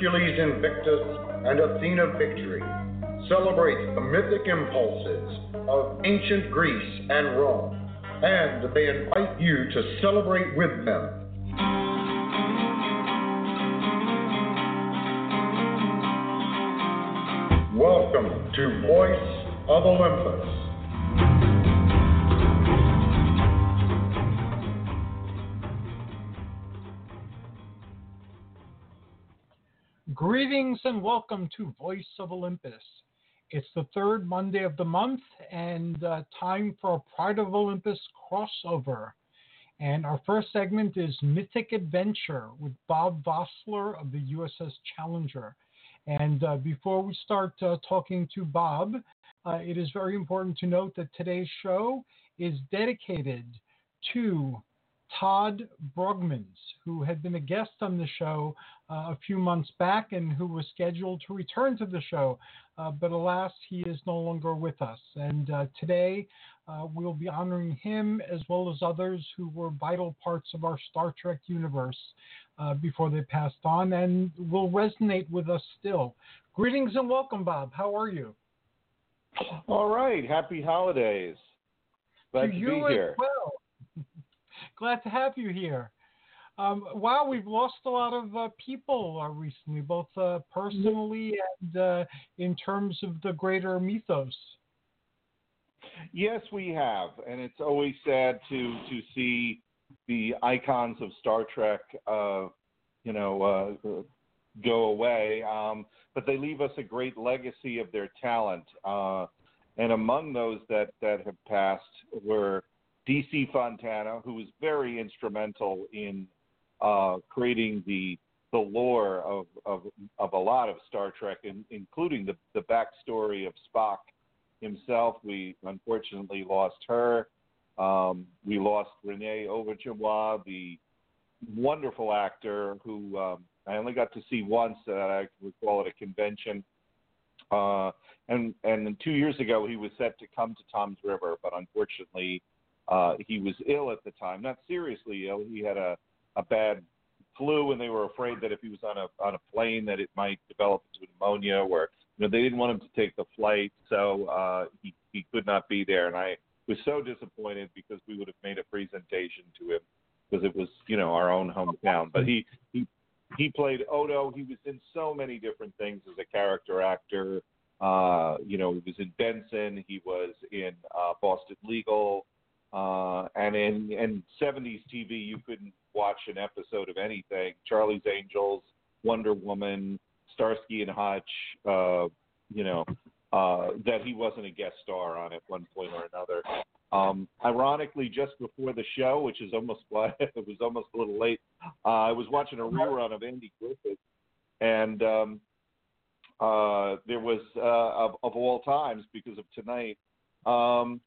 Hercules Invictus and Athena Victory, celebrates the mythic impulses of ancient Greece and Rome, and they invite you to celebrate with them. Welcome to Voice of Olympus. Greetings and welcome to Voice of Olympus. It's the third Monday of the month and uh, time for a Pride of Olympus crossover. And our first segment is Mythic Adventure with Bob Vosseller of the USS Challenger. And uh, before we start uh, talking to Bob, uh, it is very important to note that today's show is dedicated to Todd Brugmans, who had been a guest on the show uh, a few months back and who was scheduled to return to the show. Uh, but alas, he is no longer with us. And uh, today uh, we'll be honoring him as well as others who were vital parts of our Star Trek universe uh, before they passed on and will resonate with us still. Greetings and welcome, Bob. How are you? All right. Happy holidays. Glad to to, you be as here. well. Glad to have you here. Um, wow, we've lost a lot of uh, people uh, recently, both uh, personally and uh, in terms of the greater mythos. Yes, we have, and it's always sad to to see the icons of Star Trek, uh, you know, uh, go away. Um, but they leave us a great legacy of their talent. And among those that that have passed were DC Fontana, who was very instrumental in uh, creating the the lore of, of of a lot of Star Trek, in, including the the backstory of Spock himself. We unfortunately lost her. Um, we lost Renee Auberjonois, the wonderful actor who um, I only got to see once that I recall at a convention. Uh, and and two years ago he was set to come to Tom's River, but unfortunately uh, he was ill at the time, not seriously ill. He had a a bad flu, and they were afraid that if he was on a on a plane that it might develop into pneumonia, or you know they didn't want him to take the flight, so uh, he he could not be there. And I was so disappointed because we would have made a presentation to him because it was you know our own hometown. But he he he played Odo. He was in so many different things as a character actor. Uh, you know, he was in Benson. He was in uh, Boston Legal. Uh, and in, in 70s TV, you couldn't watch an episode of anything. Charlie's Angels, Wonder Woman, Starsky and Hutch, uh, you know, uh, that he wasn't a guest star on at one point or another. Um, ironically, just before the show, which is almost why it was almost a little late, uh, I was watching a rerun of Andy Griffith, and um, uh, there was uh, of, of all times because of tonight. Um,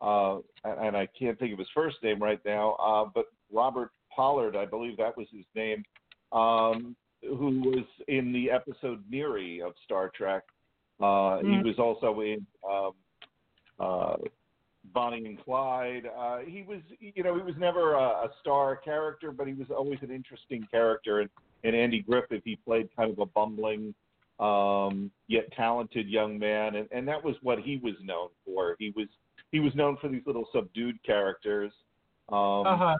uh, and I can't think of his first name right now, uh, but Robert Pollard, I believe that was his name, um, who was in the episode Miri of Star Trek. Uh, Mm. He was also in um, uh, Bonnie and Clyde. Uh, he was, you know, he was never a, a star character, but he was always an interesting character. And, and Andy Griffith, he played kind of a bumbling um, yet talented young man, and, and that was what he was known for. He was he was known for these little subdued characters, um, Uh-huh.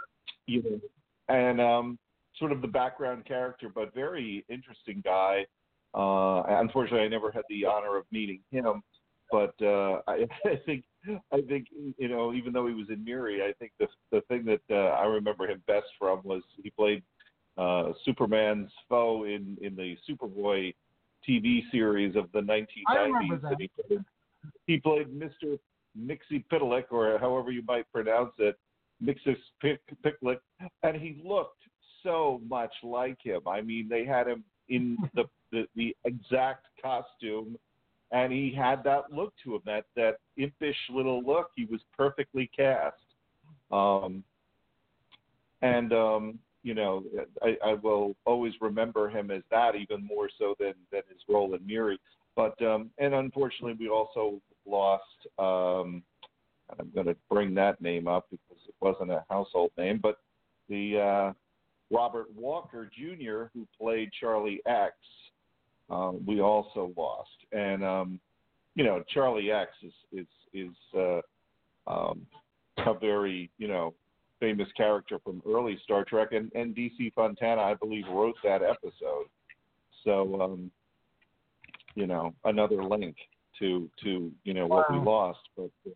you know, and um, sort of the background character, but very interesting guy. Uh, unfortunately, I never had the honor of meeting him, but uh, I, I think I think you know, even though he was in Miri, I think the the thing that uh, I remember him best from was he played uh, Superman's foe in in the Superboy TV series of the 1990s. I remember that. And he played, he played Mr. Mixie Pitlick, or however you might pronounce it, Mixis Pick, Picklick, and he looked so much like him. I mean, they had him in the, the the exact costume, and he had that look to him, that that impish little look. He was perfectly cast. Um, and um, you know, I, I will always remember him as that, even more so than than his role in Miri. But um, and unfortunately, we also lost. Um, I'm going to bring that name up because it wasn't a household name, but the uh, Robert Walker Jr., who played Charlie X, uh, we also lost. And um, you know, Charlie X is is is uh, um, a very you know famous character from early Star Trek, and and DC Fontana, I believe, wrote that episode. So um, you know, another link to to you know what we lost, but uh,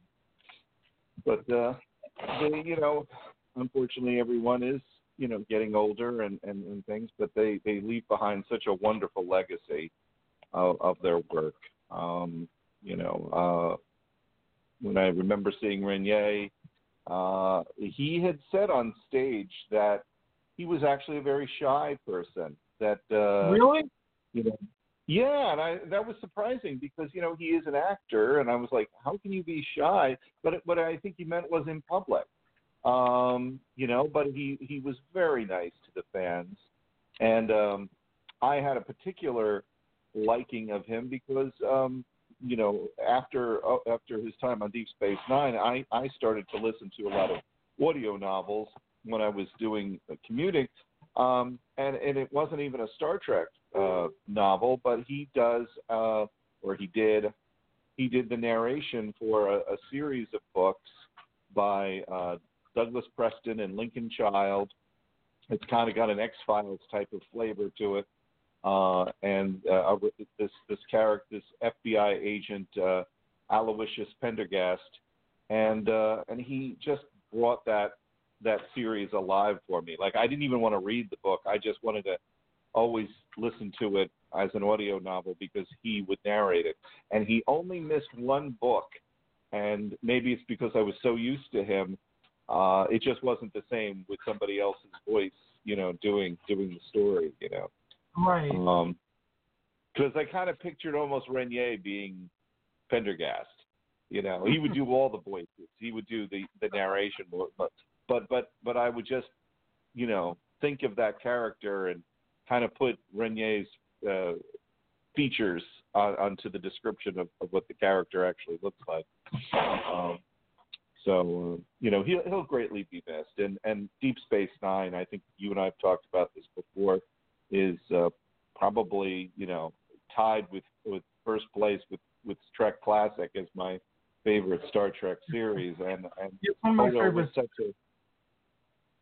but uh, they, you know, unfortunately, everyone is you know getting older and, and, and things, but they they leave behind such a wonderful legacy of, of their work. Um, you know, uh, when I remember seeing Renier, uh, he had said on stage that he was actually a very shy person. That uh, really? you know yeah and i that was surprising because you know he is an actor and i was like how can you be shy? But what i think he meant was in public. Um you know but he he was very nice to the fans. And um i had a particular liking of him because um you know after uh, after his time on deep space nine i i started to listen to a lot of audio novels when i was doing uh, commuting um, and and it wasn't even a Star Trek uh, novel, but he does, uh, or he did, he did the narration for a, a series of books by uh, Douglas Preston and Lincoln Child. It's kind of got an X Files type of flavor to it, uh, and uh, this this character, this FBI agent uh, Aloysius Pendergast, and uh, and he just brought that that series alive for me. Like I didn't even want to read the book. I just wanted to always listen to it as an audio novel because he would narrate it. And he only missed one book and maybe it's because I was so used to him. Uh it just wasn't the same with somebody else's voice, you know, doing doing the story, you know. Right. Um because I kind of pictured almost Renier being Pendergast. You know, he would do all the voices. He would do the the narration, but but but but I would just, you know, think of that character and kind of put Renier's uh, features on, onto the description of, of what the character actually looks like. Um, so uh, you know he'll he'll greatly be missed. And and Deep Space Nine, I think you and I have talked about this before, is uh, probably you know tied with with first place with with Trek Classic as my favorite Star Trek series. And and It's one of my favorites. such a O-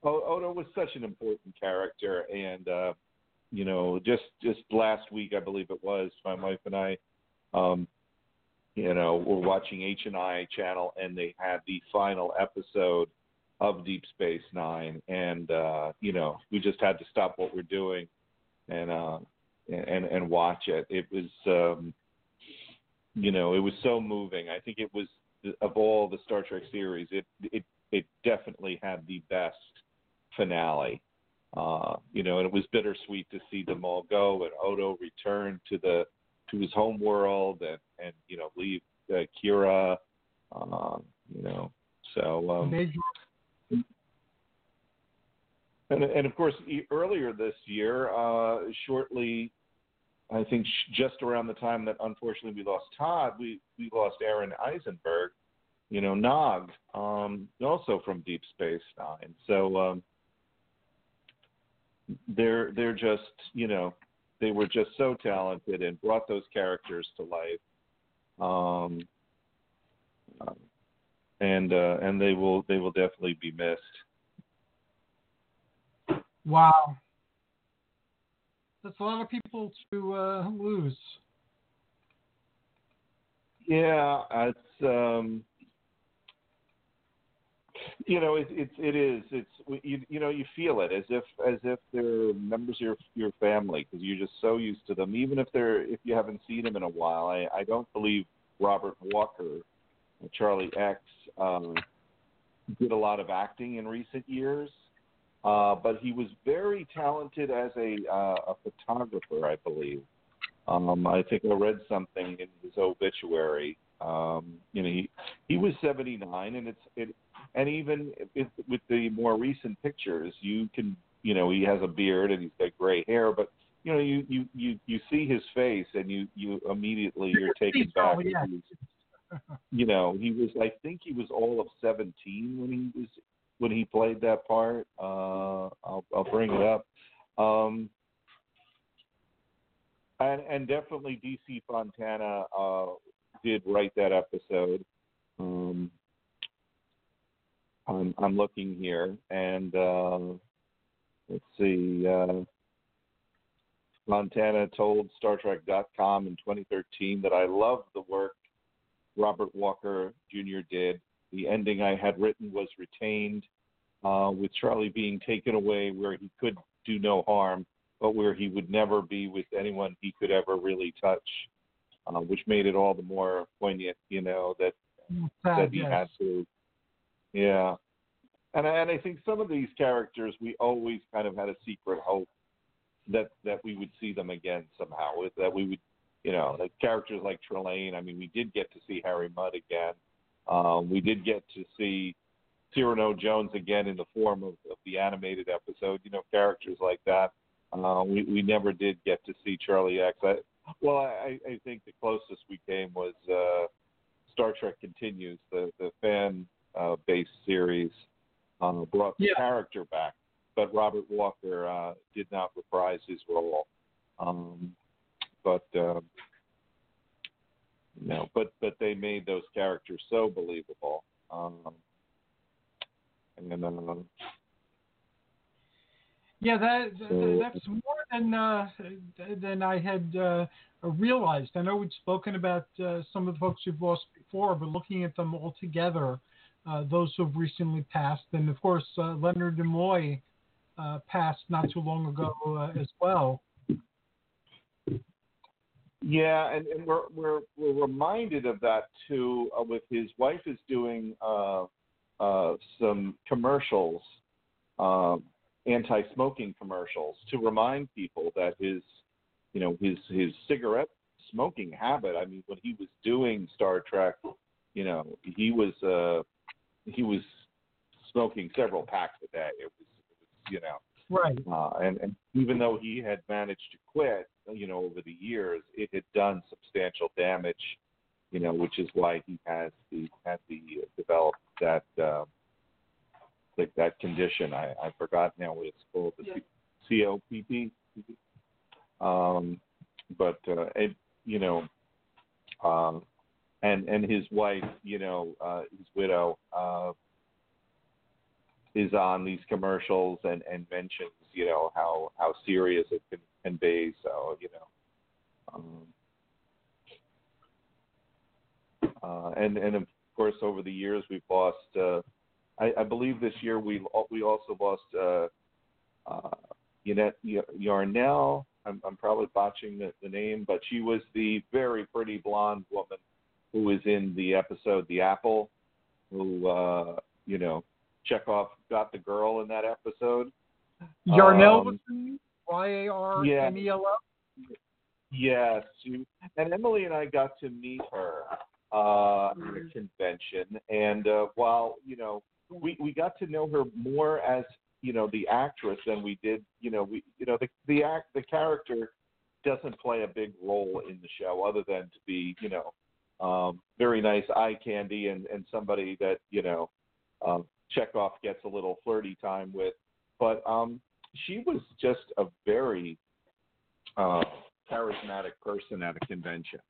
Odo was such an important character, and uh, you know, just just last week, I believe it was, my wife and I, um, you know, were watching H and I channel, and they had the final episode of Deep Space Nine, and uh, you know, we just had to stop what we're doing and uh, and and watch it. It was, um, you know, it was so moving. I think it was of all the Star Trek series, it it it definitely had the best finale. Uh, you know, and it was bittersweet to see them all go and Odo return to the to his home world and and you know leave uh, Kira. Um, you know, so um, and and of course earlier this year, uh, shortly, I think just around the time that unfortunately we lost Todd, we we lost Aron Eisenberg. You know, Nog, um, also from Deep Space Nine. So um, they're they're just you know they were just so talented and brought those characters to life. Um, and uh, and they will they will definitely be missed. Wow, that's a lot of people to uh, lose. Yeah, it's um, you know, it, it it is. It's you, you know, you feel it as if as if they're members of your your family because you're just so used to them. Even if they're if you haven't seen them in a while, I I don't believe Robert Walker, Charlie X, um, did a lot of acting in recent years. Uh, but he was very talented as a uh, a photographer, I believe. Um, I think I read something in his obituary. Um, you know, he he was 79, and it's it, and even if, with the more recent pictures, you can you know he has a beard and he's got gray hair, but you know you you you you see his face and you you immediately you're taken back. Oh, yeah. you know, he was I think he was all of 17 when he was when he played that part. Uh, I'll I'll bring it up. Um, and and definitely DC Fontana uh, did write that episode. Um, I'm I'm looking here, and uh, let's see. Uh, Fontana told StarTrek.com in 2013 that I loved the work Robert Walker Jr. did. The ending I had written was retained, uh, with Charlie being taken away where he could do no harm but where he would never be with anyone he could ever really touch, uh, which made it all the more poignant, you know, that that he yes. had to. Yeah, and I, and I think some of these characters we always kind of had a secret hope that that we would see them again somehow. That we would, you know, characters like Trelane. I mean, we did get to see Harry Mudd again. Um, we did get to see Cyrano Jones again in the form of, of the animated episode. You know, characters like that. Uh, we we never did get to see Charlie X. I, well, I, I think the closest we came was uh, Star Trek Continues, the the fan uh, based series, uh, brought the Yeah. character back, but Robert Walker uh, did not reprise his role. Um, but um, no, but but they made those characters so believable. Um, and then um, Yeah, that, So- that's more than uh, than I had uh, realized. I know we've spoken about uh, some of the folks we've lost before, but looking at them all together, uh, those who have recently passed, and of course uh, Leonard Nimoy uh, passed not too long ago uh, as well. Yeah, and, and we're we're we're reminded of that too. Uh, with his wife is doing some commercials, um, anti-smoking commercials, to remind people that his, you know, his his cigarette smoking habit. I mean, when he was doing Star Trek, you know, he was he was smoking several packs a day. It was, it was you know, Right. uh, and, and even though he had managed to quit, you know, over the years, it had done substantial damage, you know, which is why he has the had the uh, developed that uh, like that condition. I I forgot now what it's called, the C- COPD. Um, but uh, it, you know, um, and and his wife, you know, uh, his widow, uh, is on these commercials and and mentions you know how how serious it can, can be. So you know, um, uh, and and of course over the years we've lost. Uh, I, I believe this year we we also lost uh, uh, Yarnell. I'm, I'm probably botching the, the name, but she was the very pretty blonde woman who was in the episode The Apple, who uh, you know Chekhov got the girl in that episode. Yarnell Um, was Y A R N E L L. Yes, she, and Emily and I got to meet her uh, at a convention, and uh, while you know we we got to know her more as you know the actress than we did you know we you know the the act the character doesn't play a big role in the show other than to be you know um, very nice eye candy and and somebody that you know um, Chekhov gets a little flirty time with, but um, she was just a very uh, charismatic person at a convention.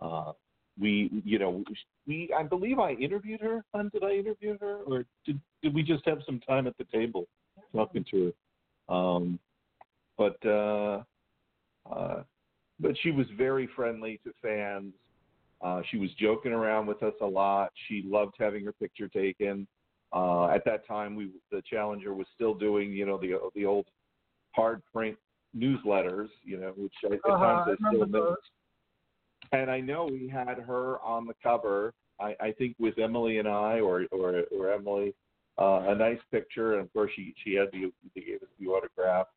Uh, we, you know, we, I believe I interviewed her. When did I interview her, or did did we just have some time at the table talking to her? Um, but uh, uh, but she was very friendly to fans. Uh, she was joking around with us a lot. She loved having her picture taken. Uh, at that time, we the Challenger was still doing, you know, the the old hard print newsletters, you know, which at Uh-huh, times I I still miss. And I know we had her on the cover. I, I think with Emily and I, or or, or Emily, uh, a nice picture. And of course, she she had the they gave us the autograph.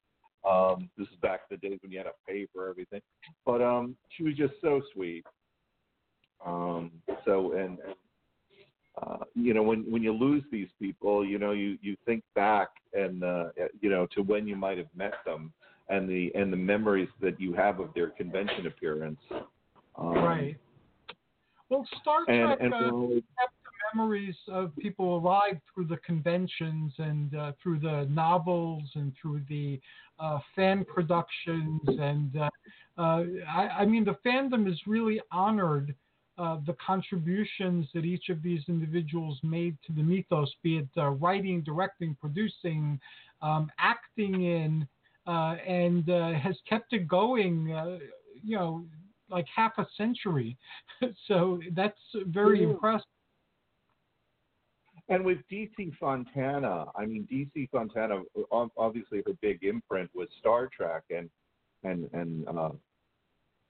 Um, this is back in the days when you had to pay for everything. But um, she was just so sweet. Um, so and, and uh, you know when when you lose these people, you know you you think back and uh, you know to when you might have met them and the and the memories that you have of their convention appearance. Um, Right. Well, Star And Trek and uh, so- kept the memories of people alive through the conventions and uh, through the novels and through the uh, fan productions. And uh, uh, I, I mean, the fandom is really honored uh, the contributions that each of these individuals made to the mythos, be it uh, writing, directing, producing, um, acting in, uh, and uh, has kept it going. Uh, you know, like half a century. so that's very Yeah. impressive. And with DC Fontana, I mean DC Fontana, obviously her big imprint was Star Trek, and and and uh,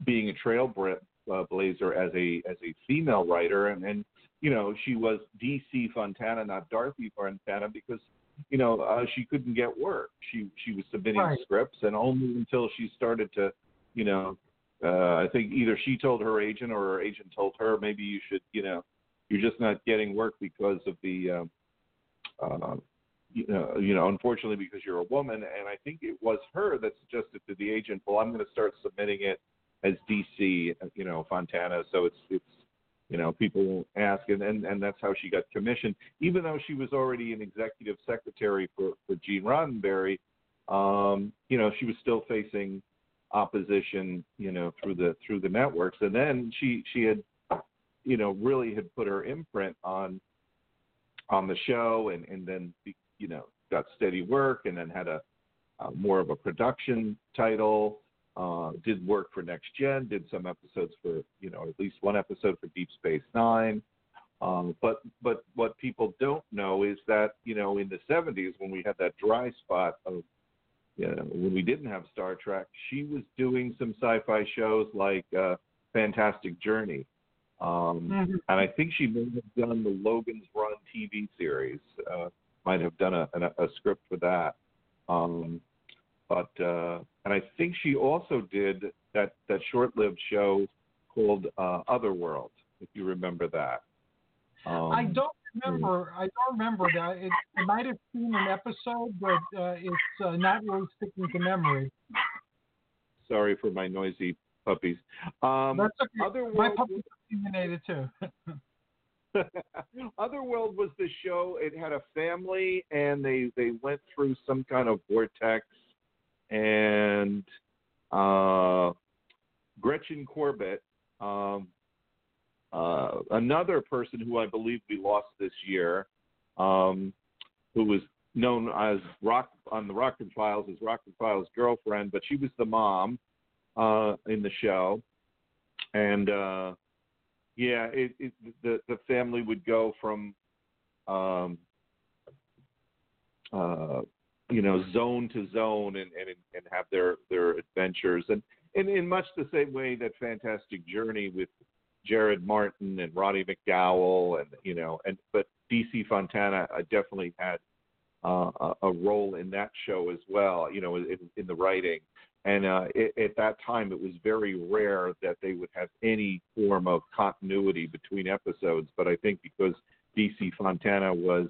being a trailblazer uh, blazer as a as a female writer, and and you know she was DC Fontana, not Dorothy Fontana, because you know uh, she couldn't get work. She she was submitting Right. scripts, and only until she started to, you know, uh, I think either she told her agent or her agent told her maybe you should, you know, you're just not getting work because of the, um, uh, you know, you know, unfortunately because you're a woman. And I think it was her that suggested to the agent, well, I'm going to start submitting it as DC, you know, Fontana. So it's it's, you know, people won't ask, and and and that's how she got commissioned. Even though she was already an executive secretary for for Gene Roddenberry, um, you know, she was still facing opposition, you know, through the through the networks. And then she she had, you know, really had put her imprint on on the show, and and then you know got steady work, and then had a more of a production title. Uh, did work for Next Gen, did some episodes for you know at least one episode for Deep Space Nine. Um, but but what people don't know is that you know in the 70s when we had that dry spot of you know, when we didn't have Star Trek, she was doing some sci-fi shows like uh, Fantastic Journey, um, Mhm. and I think she may have done the Logan's Run TV series. Uh, might have done a, a, a script for that. Um, but uh, and I think she also did that that short-lived show called uh, Otherworld, if you remember that. Um, I don't remember. I don't remember that. It, I might have seen an episode, but uh, it's uh, not really sticking to memory. Sorry for my noisy puppies. Um, That's okay. My Otherworld, puppy's opinionated too. Otherworld was the show. It had a family, and they they went through some kind of vortex, and uh, Gretchen Corbett, um, uh, another person who I believe we lost this year, um, who was known as Rock on the Rockford Files as Rockford Files' girlfriend, but she was the mom uh, in the show, and. Uh, yeah, it, it the the family would go from, um, uh, you know, zone to zone and and and have their their adventures, and and in much the same way that Fantastic Journey with Jared Martin and Roddy McDowall, and you know, and but DC Fontana uh, definitely had uh, a, a role in that show as well, you know, in, in the writing. And uh, it, at that time, it was very rare that they would have any form of continuity between episodes. But I think because DC Fontana was,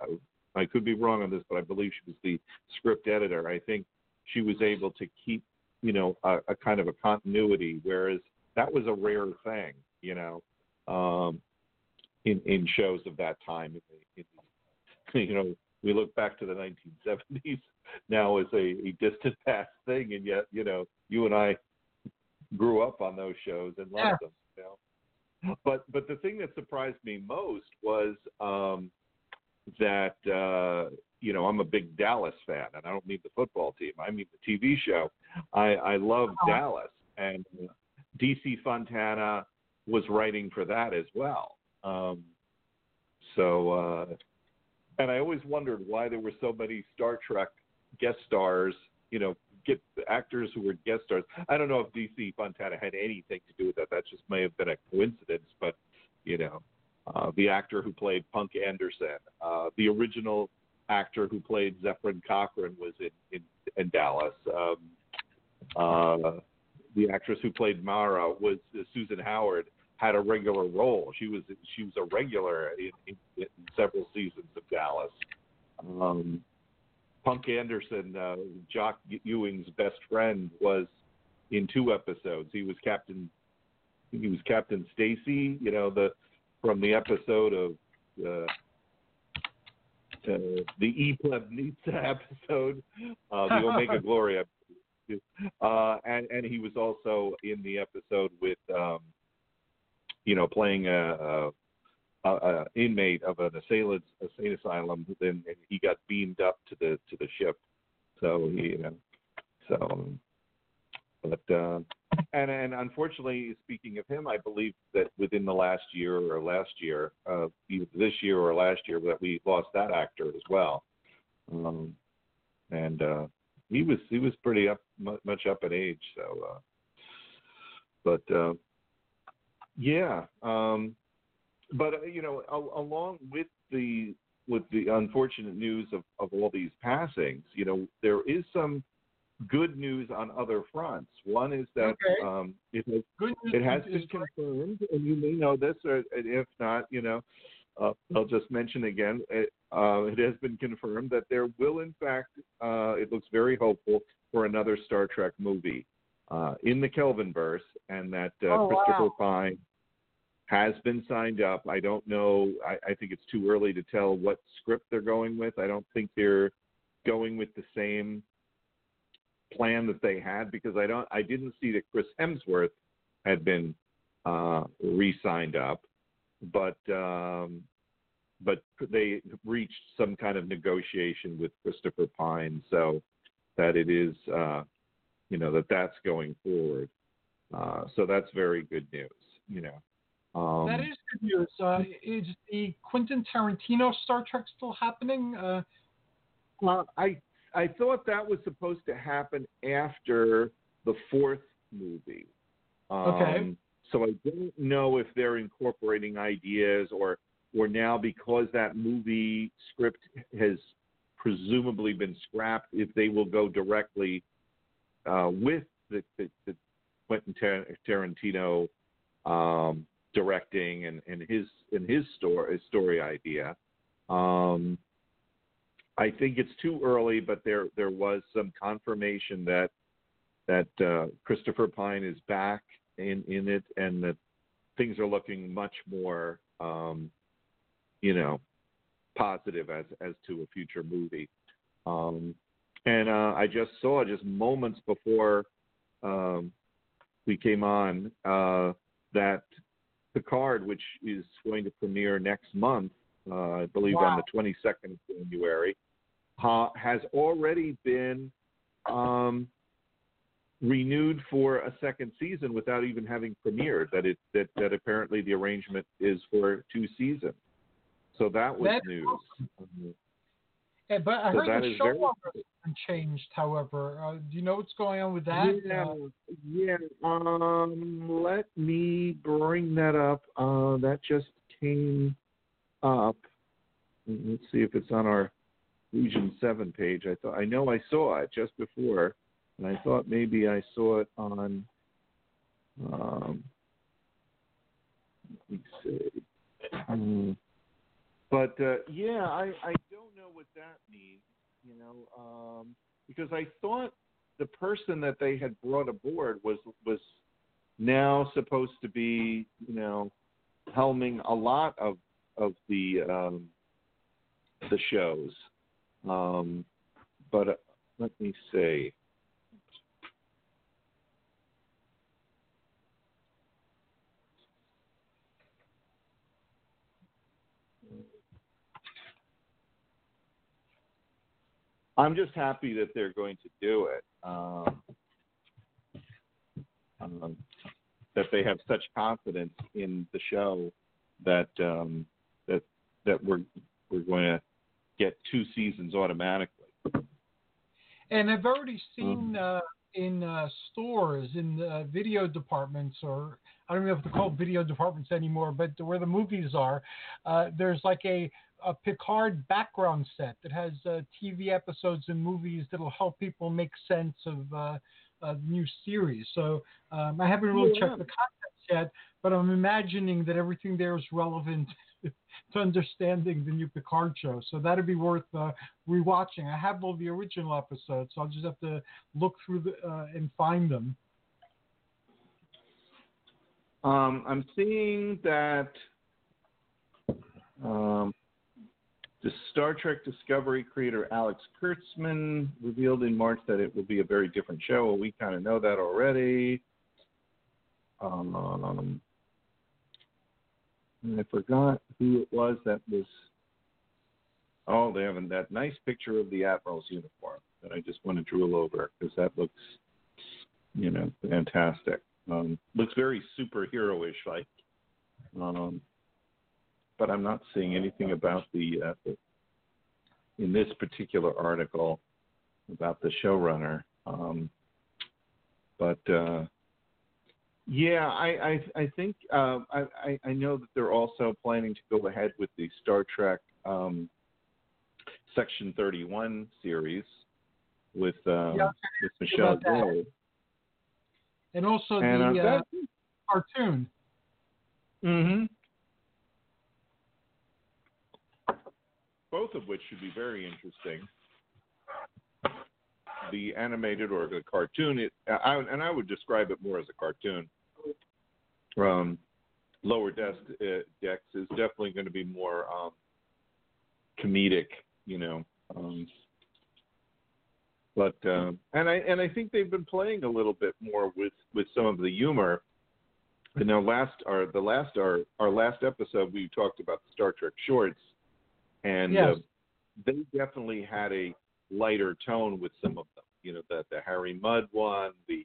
uh, I could be wrong on this, but I believe she was the script editor. I think she was able to keep, you know, a, a kind of a continuity, whereas that was a rare thing, you know, um, in in shows of that time. You know, we look back to the 1970s now as a, a distant past thing, and yet you know you and I grew up on those shows and loved Yeah. them. You know? But but the thing that surprised me most was um, that uh, you know I'm a big Dallas fan, and I don't mean the football team. I mean the TV show. I I love Oh. Dallas, and DC Fontana was writing for that as well. Um, so, uh, and I always wondered why there were so many Star Trek guest stars. You know, get actors who were guest stars. I don't know if DC Fontana had anything to do with that. That just may have been a coincidence, but you know, uh, the actor who played Punk Anderson, uh, the original actor who played Zefram Cochrane was in in, in Dallas. Um, uh, the actress who played Mara was uh, Susan Howard. Had a regular role. She was she was a regular in, in, in several seasons of Dallas. Um, Punk Anderson, uh, Jock Ewing's best friend, was in two episodes. He was Captain. He was Captain Stacy. You know the from the episode of uh, uh, the E Plebnista episode, uh, the Omega Uh, and and he was also in the episode with, um, you know, playing a, a, a inmate of an assailant insane asylum. Then he got beamed up to the to the ship. So he, you know, so, but uh, and and unfortunately, speaking of him, I believe that within the last year or last year, uh, either this year or last year, that we lost that actor as well. Um, and uh, he was he was pretty up much up in age. So, uh, but uh, yeah, um, but uh, you know, a- along with the with the unfortunate news of, of all these passings, you know, there is some good news on other fronts. One is that Okay. um, it has it has been confirmed, and you may know this, or if not, you know, uh, I'll just mention again. It, uh, it has been confirmed that there will, in fact, uh, it looks very hopeful for another Star Trek movie uh, in the Kelvinverse, and that uh, Oh, Christopher wow. Pine has been signed up. I don't know. I, I think it's too early to tell what script they're going with. I don't think they're going with the same plan that they had because I don't. I didn't see that Chris Hemsworth had been uh, re-signed up, but um, but they reached some kind of negotiation with Christopher Pine, so that it is, uh, you know, that that's going forward. Uh, so that's very good news. You know. Um, that is good news. Uh, is the Quentin Tarantino Star Trek still happening? Uh, Well, I I thought that was supposed to happen after the fourth movie. Um, Okay. So I don't know if they're incorporating ideas or or now because that movie script has presumably been scrapped, if they will go directly uh, with the, the, the Quentin Tar- Tarantino um, directing and, and his and his story his story idea. Um, I think it's too early, but there there was some confirmation that that uh, Christopher Pine is back in in it, and that things are looking much more, um, you know, positive as as to a future movie. Um, and uh, I just saw just moments before um, we came on uh, that Picard, which is going to premiere next month, uh, I believe on the 22nd of January, ha- has already been um, renewed for a second season without even having premiered. That it that, that apparently the arrangement is for two seasons. So that was That's news. yeah, but I So heard that the show very- changed. However, uh, do you know what's going on with that? Yeah, Uh, yeah. Um, let me bring that up. Uh, that just came up. Let's see if it's on our Region Seven page. I thought I know I saw it just before, and I thought maybe I saw it on. Um, let me see. Hmm. But uh, yeah, I I don't know what that means. You know, um, because I thought the person that they had brought aboard was was now supposed to be, you know, helming a lot of of the um, the shows. Um, but uh, let me see. I'm just happy that they're going to do it. Um, um, that they have such confidence in the show that um, that that we're we're going to get two seasons automatically. And I've already seen Mhm. uh, in uh, stores, in the video departments, or I don't know if they're called video departments anymore, but where the movies are, uh, there's like a, a Picard background set that has uh, TV episodes and movies that'll help people make sense of uh, a new series. So um, I haven't really Yeah. checked the contents yet, but I'm imagining that everything there is relevant to understanding the new Picard show. So that'd be worth uh, rewatching. I have all the original episodes, so I'll just have to look through the, uh, and find them. Um, I'm seeing that um, the Star Trek Discovery creator Alex Kurtzman revealed in March that it will be a very different show. Well, we kind of know that already. Um, and I forgot who it was that was. Oh, they have that nice picture of the Admiral's uniform that I just want to drool over because that looks, you know, fantastic. Um, looks very superhero-ish like. Um, but I'm not seeing anything about the, uh, the in this particular article about the showrunner. Um, but uh, yeah, I I, I think uh, I, I know that they're also planning to go ahead with the Star Trek um, Section 31 series with um, Yeah, with Michelle. Yeoh. And also And the uh, uh, cartoon. Mm-hmm. Both of which should be very interesting. The animated or the cartoon, it, I, and I would describe it more as a cartoon. Um, Lower Decks, uh, Decks is definitely going to be more um, comedic, you know. Um, but um, and I and I think they've been playing a little bit more with with some of the humor in our last our the last our our last episode we talked about the Star Trek shorts and Yes. uh, they definitely had a lighter tone with some of them you know the the Harry Mudd one the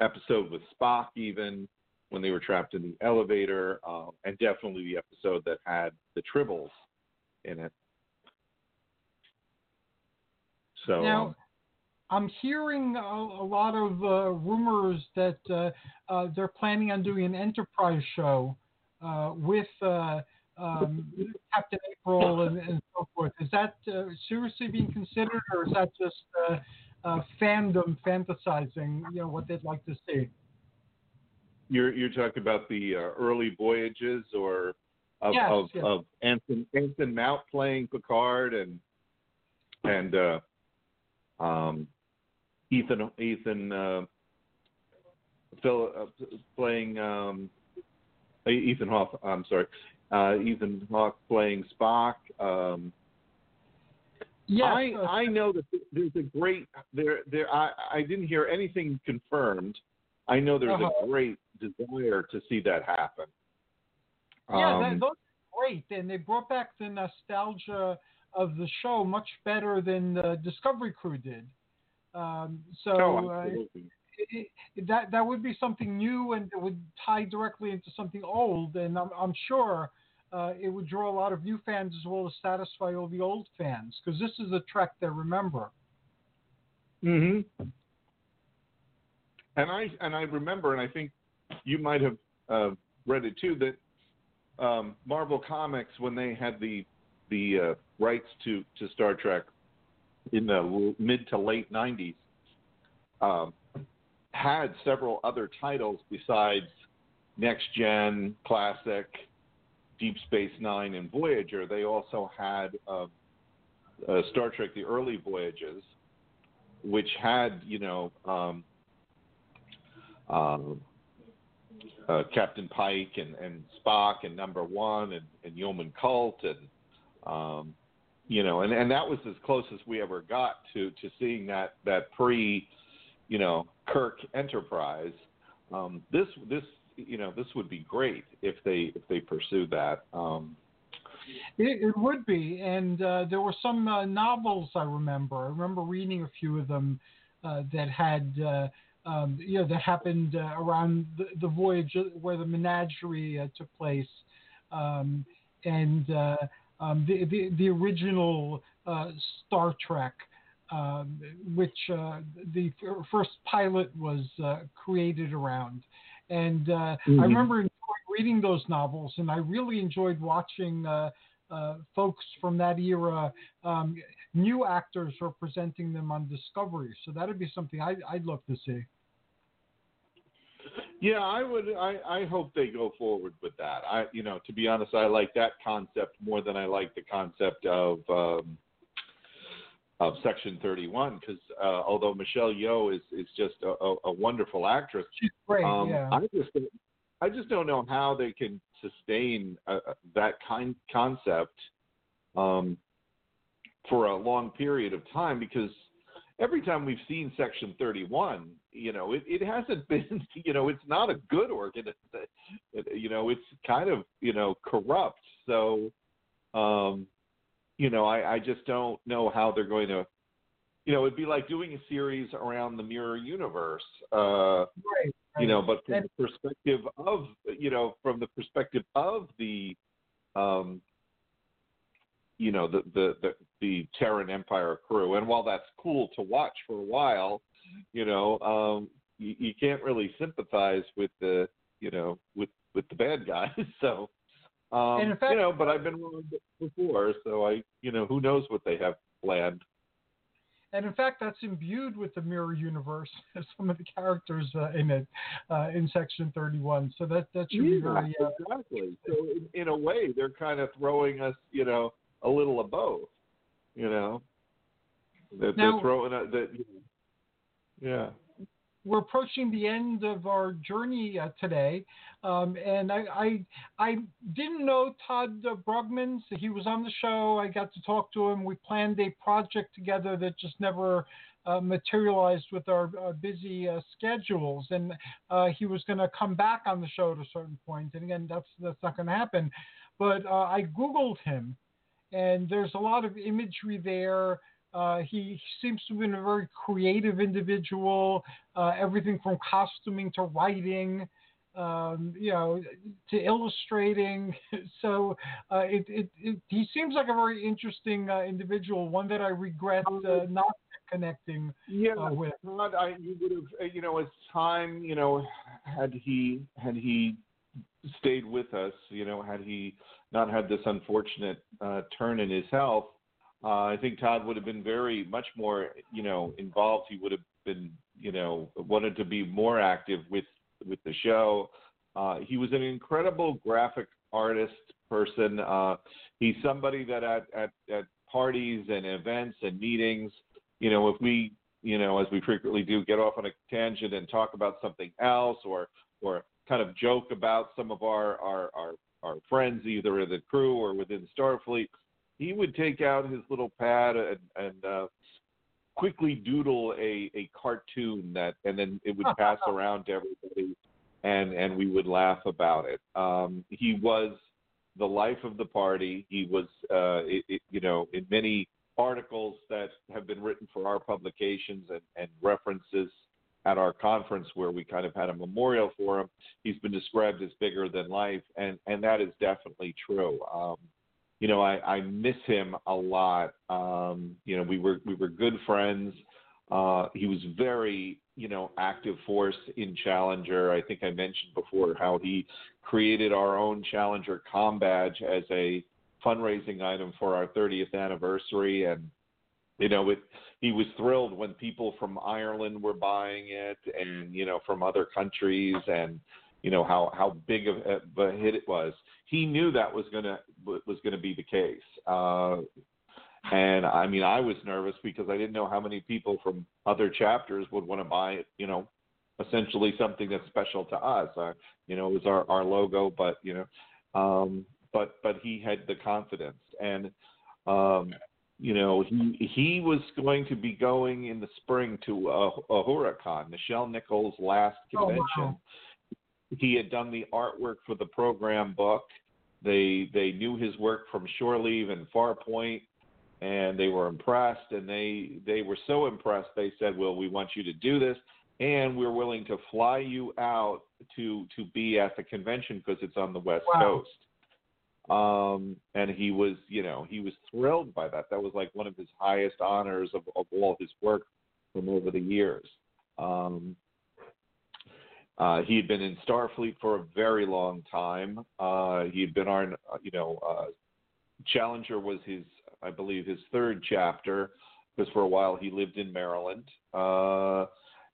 episode with Spock even when they were trapped in the elevator um, and definitely the episode that had the tribbles in it so Now, um, I'm hearing a, a lot of uh, rumors that uh, uh, they're planning on doing an Enterprise show uh, with uh, um, Captain April and, and so forth. Is that uh, seriously being considered, or is that just uh, fandom fantasizing? You know what they'd like to see. You're you're talking about the uh, early voyages or of Yes, of, yes. of Anson Anson Mount playing Picard and and uh, um, Ethan Ethan uh, Phil, uh, playing um, Ethan Hawke. I'm sorry, uh, Ethan Hawke playing Spock. Um, Yes, I I know that there's a great there there I I didn't hear anything confirmed. I know there's Uh-huh. a great desire to see that happen. Yeah, Um, that, those are great, and they brought back the nostalgia of the show much better than the Discovery Crew did. Um, so oh, uh, it, it, that that would be something new, and it would tie directly into something old, and I'm, I'm sure uh, it would draw a lot of new fans as well as satisfy all the old fans because this is a Trek they remember. hmm And I and I remember, and I think you might have uh, read it too, that um, Marvel Comics, when they had the the uh, rights to to Star Trek in the mid to late '90s, um, had several other titles besides Next Gen, Classic, Deep Space Nine, and Voyager. They also had uh, uh, Star Trek: The Early Voyages, which had you know um, um, uh, Captain Pike and, and Spock and Number One and, and Yeoman Colt and um, you know, and and that was as close as we ever got to to seeing that that pre, you know, Kirk Enterprise. Um, this this you know this would be great if they if they pursued that. Um, it, it would be, and uh, there were some uh, novels I remember. I remember reading a few of them uh, that had, uh, um, you know, that happened uh, around the, the, voyage where the menagerie uh, took place, um, and um, the, the, the original Star Trek. Um, which the first pilot was created around, and mm-hmm. I remember reading those novels, and I really enjoyed watching uh, uh, folks from that era, um, new actors representing them on Discovery. So that'd be something I, would love to see. Yeah, I would. I, I hope they go forward with that. I, you know, to be honest, I like that concept more than I like the concept of um, of Section 31 because uh, although Michelle Yeoh is is just a, a, a wonderful actress, she's great. Um, yeah. I just I just don't know how they can sustain uh, uh, that kind concept um, for a long period of time because every time we've seen Section 31, you know, it, it hasn't been, you know, it's not a good organization. You know, it's kind of, you know, corrupt. So, um, you know, I, I just don't know how they're going to you know, it'd be like doing a series around the mirror universe. Uh, right, right. You know, but from the perspective of, you know, from the perspective of the, um, you know, the the the, the Terran Empire crew. And while that's cool to watch for a while, you know, um, you, you can't really sympathize with the, you know, with with the bad guys. So. Um, fact, you know, but I've been wrong before, so I, you know, who knows what they have planned. And in fact, that's imbued with the mirror universe. Some of the characters uh, in it, uh, in Section 31. So that that should yeah, be very uh, exactly. So in, in, a way, they're kind of throwing us, you know, a little of both. You know, that now, they're throwing a, that. Yeah we're approaching the end of our journey uh, today, um, and I, I, I didn't know Todd uh, Brugmans. He was on the show. I got to talk to him. We planned a project together that just never uh, materialized with our uh, busy uh, schedules. And uh, he was going to come back on the show at a certain point. And again, that's that's not going to happen. But I googled him, and there's a lot of imagery there. Uh, he seems to have been a very creative individual. Uh, everything from costuming to writing, um, you know, to illustrating. So uh, it, it, it, he seems like a very interesting uh, individual. One that I regret uh, not connecting yeah, with. Todd, I you would have, you know, as time, you know, had he had he stayed with us, you know, had he not had this unfortunate turn in his health uh, I think Todd would have been very much more, you know, involved. He would have been, you know, wanted to be more active with with the show. Uh, he was an incredible graphic artist person. Uh, he's somebody that at, at at parties and events and meetings, you know, if we, you know, as we frequently do, get off on a tangent and talk about something else or or kind of joke about some of our our our, our friends, either in the crew or within Starfleet he would take out his little pad and, and uh, quickly doodle a, a cartoon that, and then it would pass around to everybody, and and we would laugh about it. Um, he was the life of the party. He was, uh, it, it, you know, in many articles that have been written for our publications and, and references at our conference where we kind of had a memorial for him. He's been described as bigger than life, and and that is definitely true. Um, you know, I, I miss him a lot. Um, you know, we were we were good friends. Uh, he was very, you know, active force in Challenger. I think I mentioned before how he created our own Challenger com badge as a fundraising item for our 30th anniversary, and you know, it, he was thrilled when people from Ireland were buying it, and you know, from other countries, and you know how how big of a hit it was. He knew that was gonna was gonna be the case. Uh, and I mean, I was nervous because I didn't know how many people from other chapters would want to buy, you know, essentially something that's special to us. Uh, you know, it was our our logo, but you know, um, but but he had the confidence, and um, you know, he he was going to be going in the spring to uh, Ahuricon, Nichelle Nichols' last convention. Oh, wow. He had done the artwork for the program book. They they knew his work from Shore Leave and Farpoint, and they were impressed. And they they were so impressed they said, "Well, we want you to do this, and we're willing to fly you out to to be at the convention because it's on the West Wow. Coast." um, and he was, you know, he was thrilled by that. That was like one of his highest honors of, of all his work from over the years. Um, uh, he had been in Starfleet for a very long time. Uh, he had been on, uh, you know, uh, Challenger was his, I believe, his third chapter because for a while he lived in Maryland uh,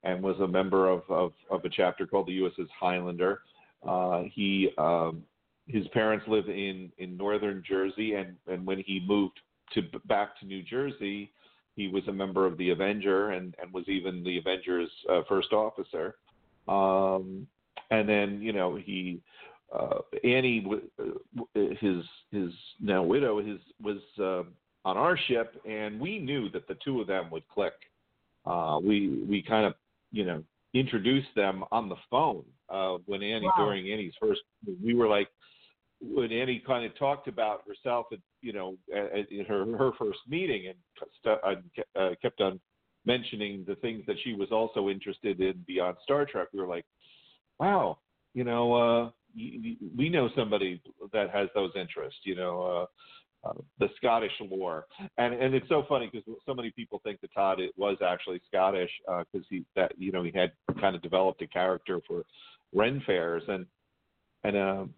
and was a member of, of, of a chapter called the USS Highlander. Uh, he um, his parents live in in northern Jersey, and and when he moved to back to New Jersey, he was a member of the Avenger and and was even the Avengers first officer. Um, and then you know he uh, Annie, uh, his his now widow, his was uh, on our ship, and we knew that the two of them would click. Uh, we we kind of you know introduced them on the phone uh, when Annie Wow. during Annie's first. We were like when Annie kind of talked about herself, at, you know, at, her her first meeting, and st- uh, kept on mentioning the things that she was also interested in beyond Star Trek. We were like, wow, you know, uh, we know somebody that has those interests, you know. Uh, uh, the Scottish lore, and and it's so funny because so many people think that Todd it was actually Scottish because he that you know he had kind of developed a character for Ren fairs and and um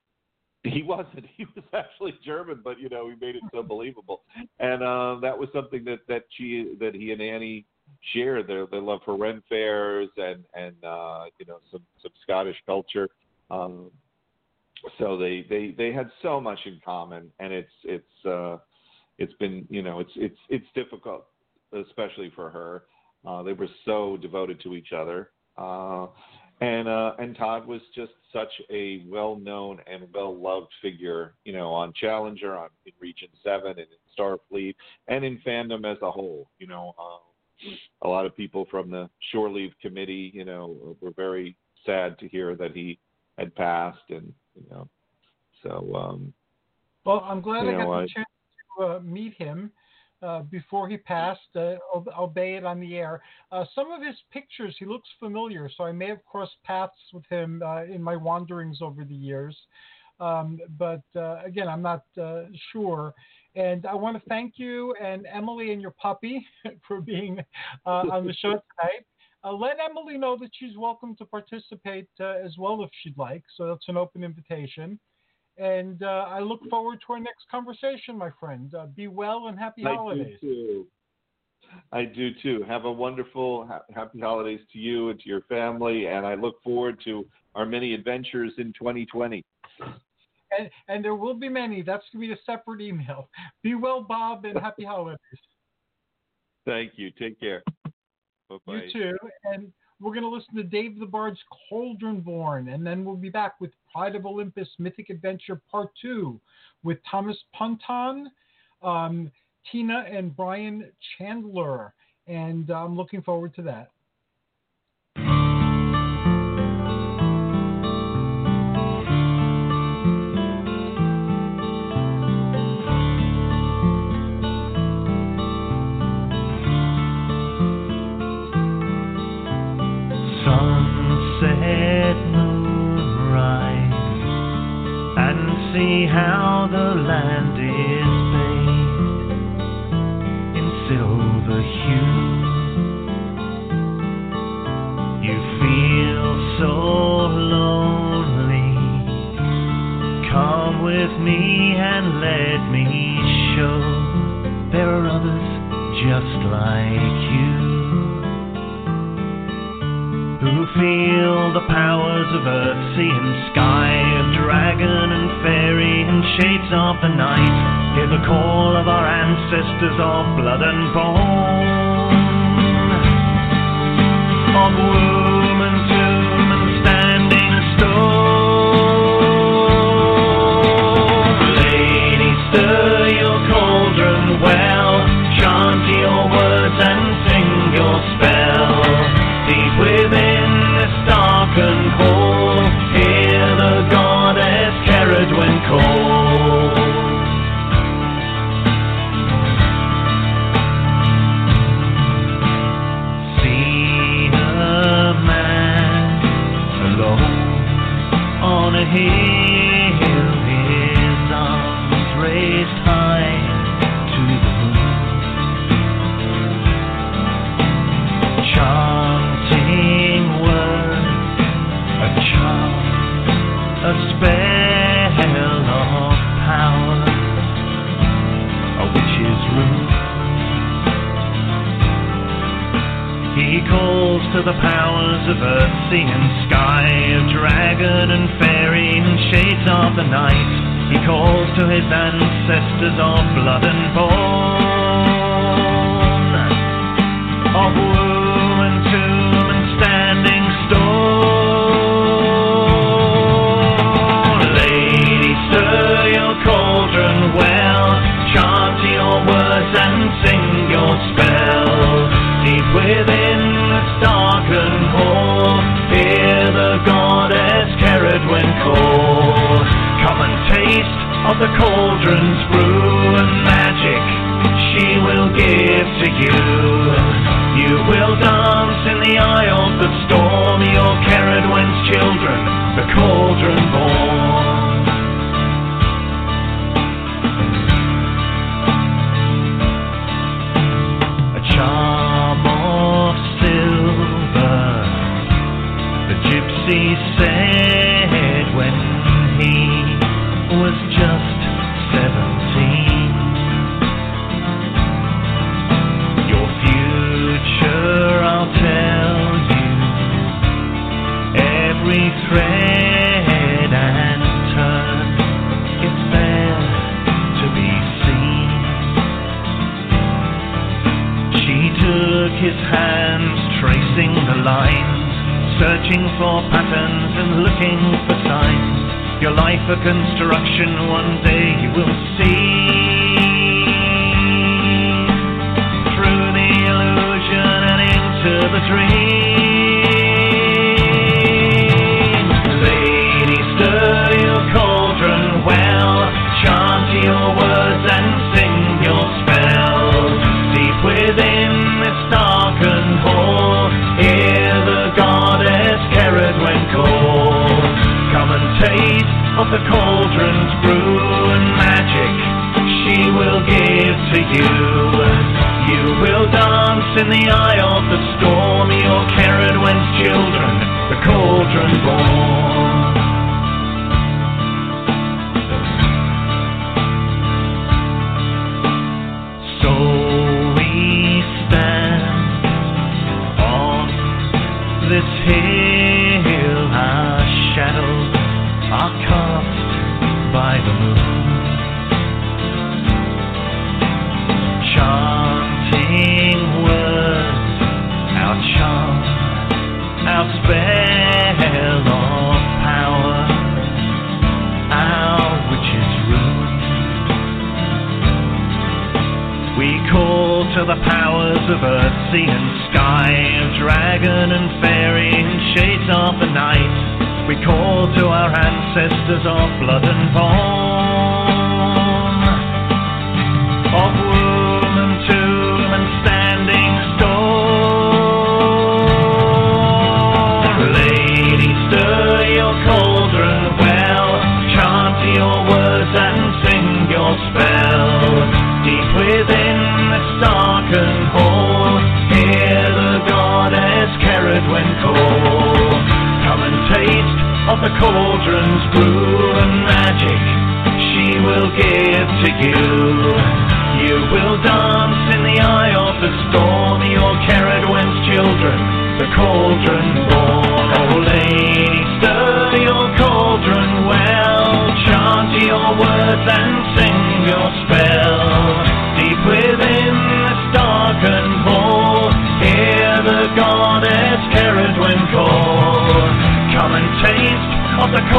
he wasn't. He was actually German, but you know he made it so believable, and uh, that was something that that she that he and Annie shared their their love for Ren fairs and and uh, you know some some Scottish culture. Um, so they they they had so much in common, and it's it's uh, it's been you know it's it's it's difficult, especially for her. Uh, they were so devoted to each other. Uh, and uh, and Todd was just such a well-known and well-loved figure, you know, on Challenger, on in Region Seven, and in Starfleet, and in fandom as a whole. You know, uh, a lot of people from the Shore Leave Committee, you know, were very sad to hear that he had passed, and you know, so um, Well, I'm glad I got know, the I- chance to uh, meet him uh, before he passed, uh, it on the air. Uh, some of his pictures, he looks familiar, so I may have crossed paths with him uh, in my wanderings over the years. Um, but uh, again, I'm not uh, sure. And I want to thank you and Emily and your puppy for being uh, on the show tonight. Uh, let Emily know that she's welcome to participate uh, as well if she'd like. So that's an open invitation. And uh, I look forward to our next conversation, my friend. Uh, be well and happy I holidays. do too. I do too. Have a wonderful, ha- happy holidays to you and to your family, and I look forward to our many adventures in 2020. And, and there will be many. That's going to be a separate email. Be well, Bob, and happy holidays. Thank you. Take care. Bye bye. You too. And we're going to listen to Dave the Bard's Cauldron Born, and then we'll be back with Pride of Olympus Mythic Adventure Part 2 with Thomas Punton, um, Tina and Brian Chandler. And I'm looking forward to that. How the land is bathed in silver hue. You feel so lonely. Come with me and let me show there are others just like you who feel the powers of earth, sea and sky, of dragon and fairy and shades of the night. Hear the call of our ancestors of blood and bone, of the powers of earth, sea, and sky, of dragon and fairy and shades of the night. He calls to his ancestors of blood and bone, of wood.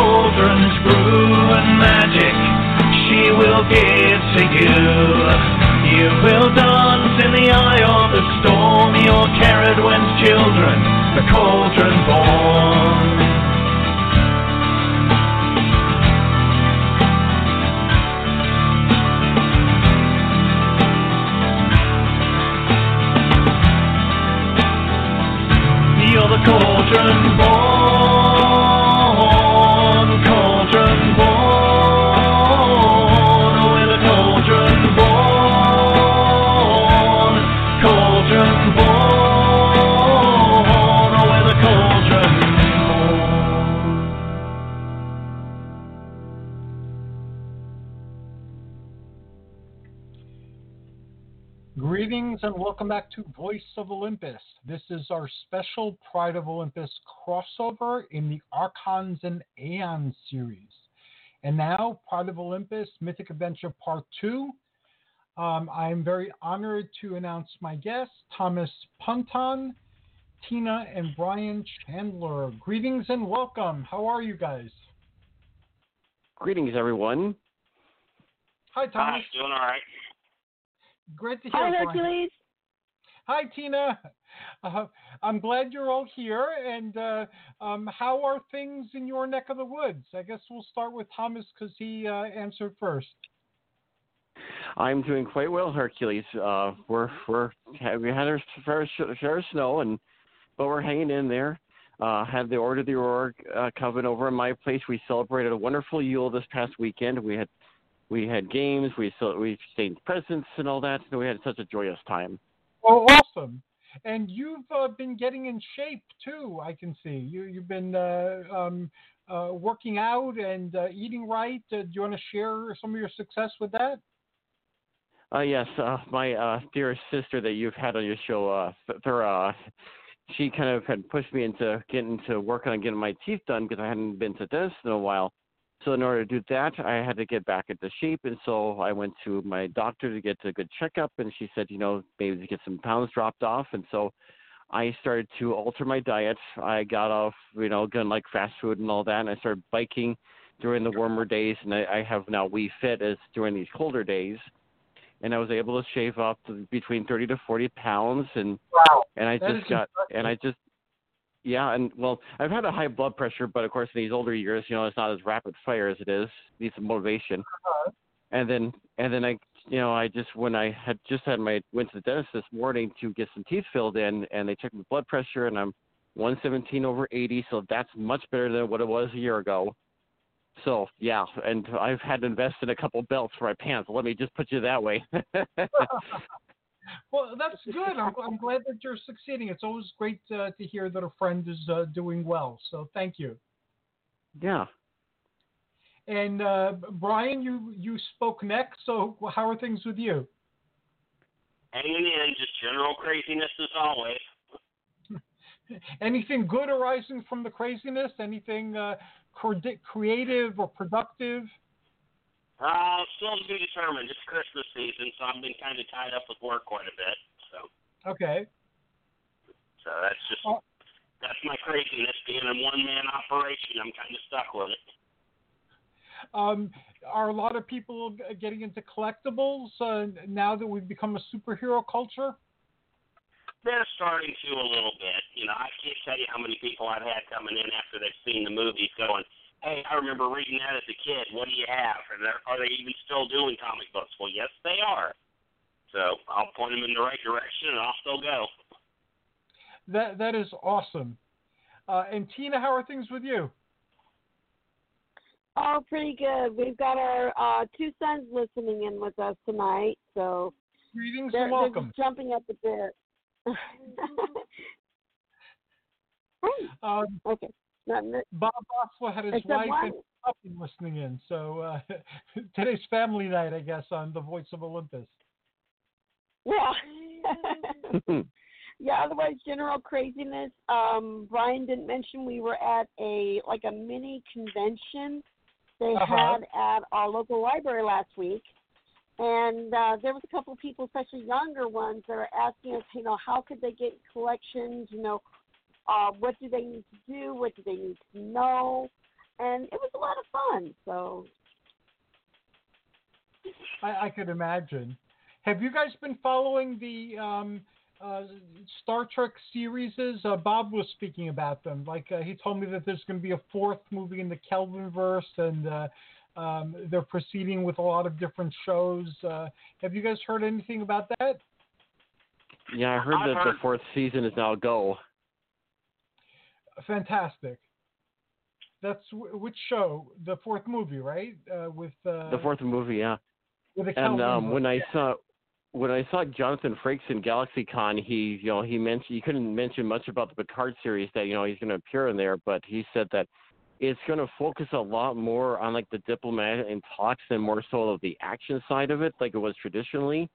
children's brew and magic she will give to you. You will dance in the eye of the storm, your Cerridwen's children, the cauldron born. Welcome back to Voice of Olympus. This is our special Pride of Olympus crossover in the Archons and Aeons series. And now, Pride of Olympus Mythic Adventure Part 2. Um, I am very honored to announce my guests, Thomas Punton, Tina, and Brian Chandler. Greetings and welcome. How are you guys? Greetings, everyone. Hi, Thomas. Hi, doing all right. Great to hear. Hi, Hercules. Hi, Tina. Uh, I'm glad you're all here. And uh, um, how are things in your neck of the woods? I guess we'll start with Thomas because he uh, answered first. I'm doing quite well, Hercules. Uh, we're we're we had our fair share of snow, and but we're hanging in there. Uh, had the Order of the Aurora uh, Coven over in my place. We celebrated a wonderful Yule this past weekend. We had we had games. We we exchanged presents and all that. So we had such a joyous time. Oh, awesome! And you've uh, been getting in shape too. I can see you. You've been uh, um, uh, working out and uh, eating right. Uh, do you want to share some of your success with that? Uh, yes, my dearest sister that you've had on your show, Thura, she kind of had pushed me into getting to work on getting my teeth done because I hadn't been to dentist in a while. So in order to do that, I had to get back into shape, and so I went to my doctor to get a good checkup, and she said, you know, maybe to get some pounds dropped off, and so I started to alter my diet. I got off, you know, gun like fast food and all that, and I started biking during the warmer days, and I, I have now Wii Fit as during these colder days, and I was able to shave off to between thirty to forty pounds, and Wow. and I That just got impressive. and I just yeah, and well, I've had a high blood pressure, but of course in these older years, you know, it's not as rapid fire as it is. Needs some motivation. Uh-huh. And then and then I you know, I just when I had just had my went to the dentist this morning to get some teeth filled in and they checked my blood pressure and I'm one seventeen over eighty, so that's much better than what it was a year ago. So yeah, and I've had to invest in a couple belts for my pants. Let me just put you that way. Well, that's good. I'm, I'm glad that you're succeeding. It's always great uh, to hear that a friend is uh, doing well. So thank you. yeah. And uh, Brian, you you spoke next. So how are things with you? Hanging in, just general craziness as always. Anything good arising from the craziness? Anything uh, cre- creative or productive? Uh, still to be determined. It's Christmas season, so I've been kind of tied up with work quite a bit. So, Okay. so that's just Oh. that's my craziness. Being a one man operation, I'm kind of stuck with it. Um, are a lot of people getting into collectibles uh, now that we've become a superhero culture? They're starting to a little bit. You know, I can't tell you how many people I've had coming in after they've seen the movies going, hey, I remember reading that as a kid. What do you have? And they're, are they even still doing comic books? Well, yes, they are. So I'll point them in the right direction, and off they'll go. That that is awesome. Uh, and Tina, how are things with you? Oh, pretty good. We've got our uh, two sons listening in with us tonight, so Greetings they're, and they're just jumping at the bit. Hey, Um, okay. Not, not, Bob Vosseller had his Except wife one. and puppy listening in. So uh, today's family night, I guess, on the Voice of Olympus. yeah. yeah. Otherwise, general craziness. Um, Brian didn't mention we were at a like a mini convention they Uh-huh. had at our local library last week, and uh, there was a couple of people, especially younger ones, that are asking us, you know, how could they get collections? You know, uh, what do they need to do? What do they need to know? And it was a lot of fun. So I, I could imagine. Have you guys been following the um, uh, Star Trek series? Uh, Bob was speaking about them. Like uh, he told me that there's going to be a fourth movie in the Kelvin verse, and uh, um, they're proceeding with a lot of different shows. Uh, have you guys heard anything about that? Yeah, I heard I've that the fourth season is now a go. Fantastic. That's w- which show? The fourth movie, right? Uh, with uh, The fourth movie, yeah. And um, when I saw when I saw Jonathan Frakes in GalaxyCon, he you know he mentioned he couldn't mention much about the Picard series that you know he's going to appear in there, but he said that it's going to focus a lot more on like the diplomat and talks and more so of the action side of it, like it was traditionally.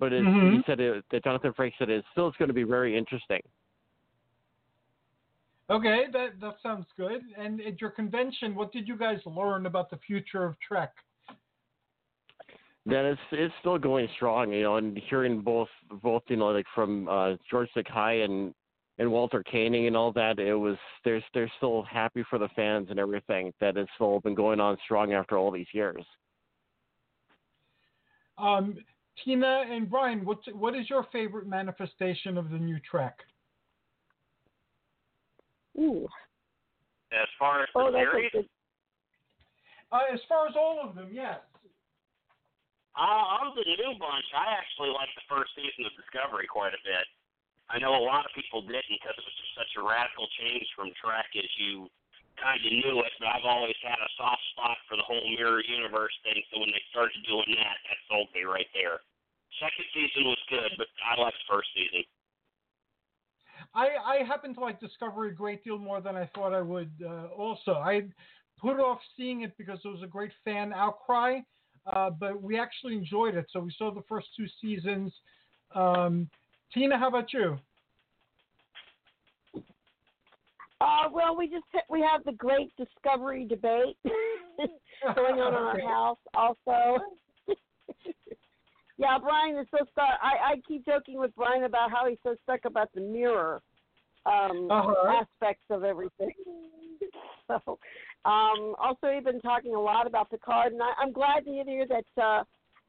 but it, Mhm. he said it, that Jonathan Frakes said it still is going to be very interesting. Okay, that that sounds good. And at your convention, what did you guys learn about the future of Trek? That it's it's still going strong, you know, and hearing both both you know like from uh, George Takei and and Walter Koenig and all that, it was they're they're still happy for the fans and everything that it's still been going on strong after all these years. Um, Tina and Brian, what what is your favorite manifestation of the new Trek? Ooh. As far as the Oh, that's a series, good. Uh, as far as all of them, yes. uh, of the new bunch, I actually like the first season of Discovery quite a bit. I know a lot of people didn't because it was just such a radical change from Trek as you kind of knew it, but I've always had a soft spot for the whole mirror universe thing, so when they started doing that, that sold me right there. Second season was good, but I liked first season. I, I happen to like Discovery a great deal more than I thought I would. Uh, also, I put off seeing it because there was a great fan outcry, uh, but we actually enjoyed it. So we saw the first two seasons. Um, Tina, how about you? Uh, well, we just we have the great discovery debate going on in our house. Also, yeah, Brian is so stuck. I I keep joking with Brian about how he's so stuck about the mirror um, Uh-huh. aspects of everything. so, um, also we've been talking a lot about Picard, and I, I'm glad to hear that. Uh,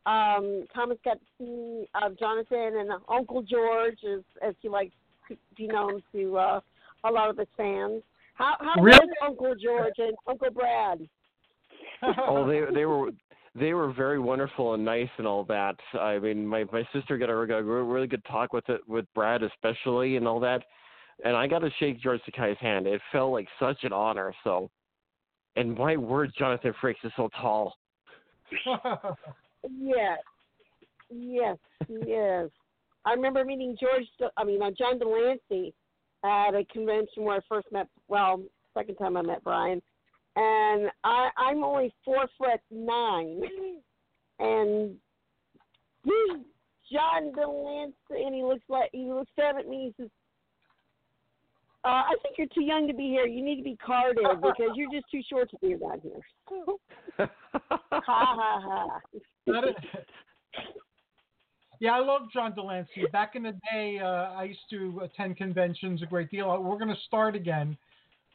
um, Thomas got to see uh, Jonathan and Uncle George, as, as he likes to be known to uh, a lot of his fans. How how Really? was Uncle George and Uncle Brad? oh, they they were they were very wonderful and nice and all that. I mean, my my sister got a, really good talk with it with Brad especially and all that, and I got to shake George Takei's hand. It felt like such an honor. So, and my word, Jonathan Frakes is so tall. Yes, yes, yes. I remember meeting George. I mean, uh, John de Lancie at a convention where I first met. Well, second time I met Brian, and I, I'm only four foot nine, and he's John de Lancie, and he looks like he looks down at me. He says, uh, "I think you're too young to be here. You need to be carded because you're just too short to be around here." ha ha ha. Yeah, I love John de Lancie. Back in the day, uh, I used to attend conventions a great deal. We're going to start again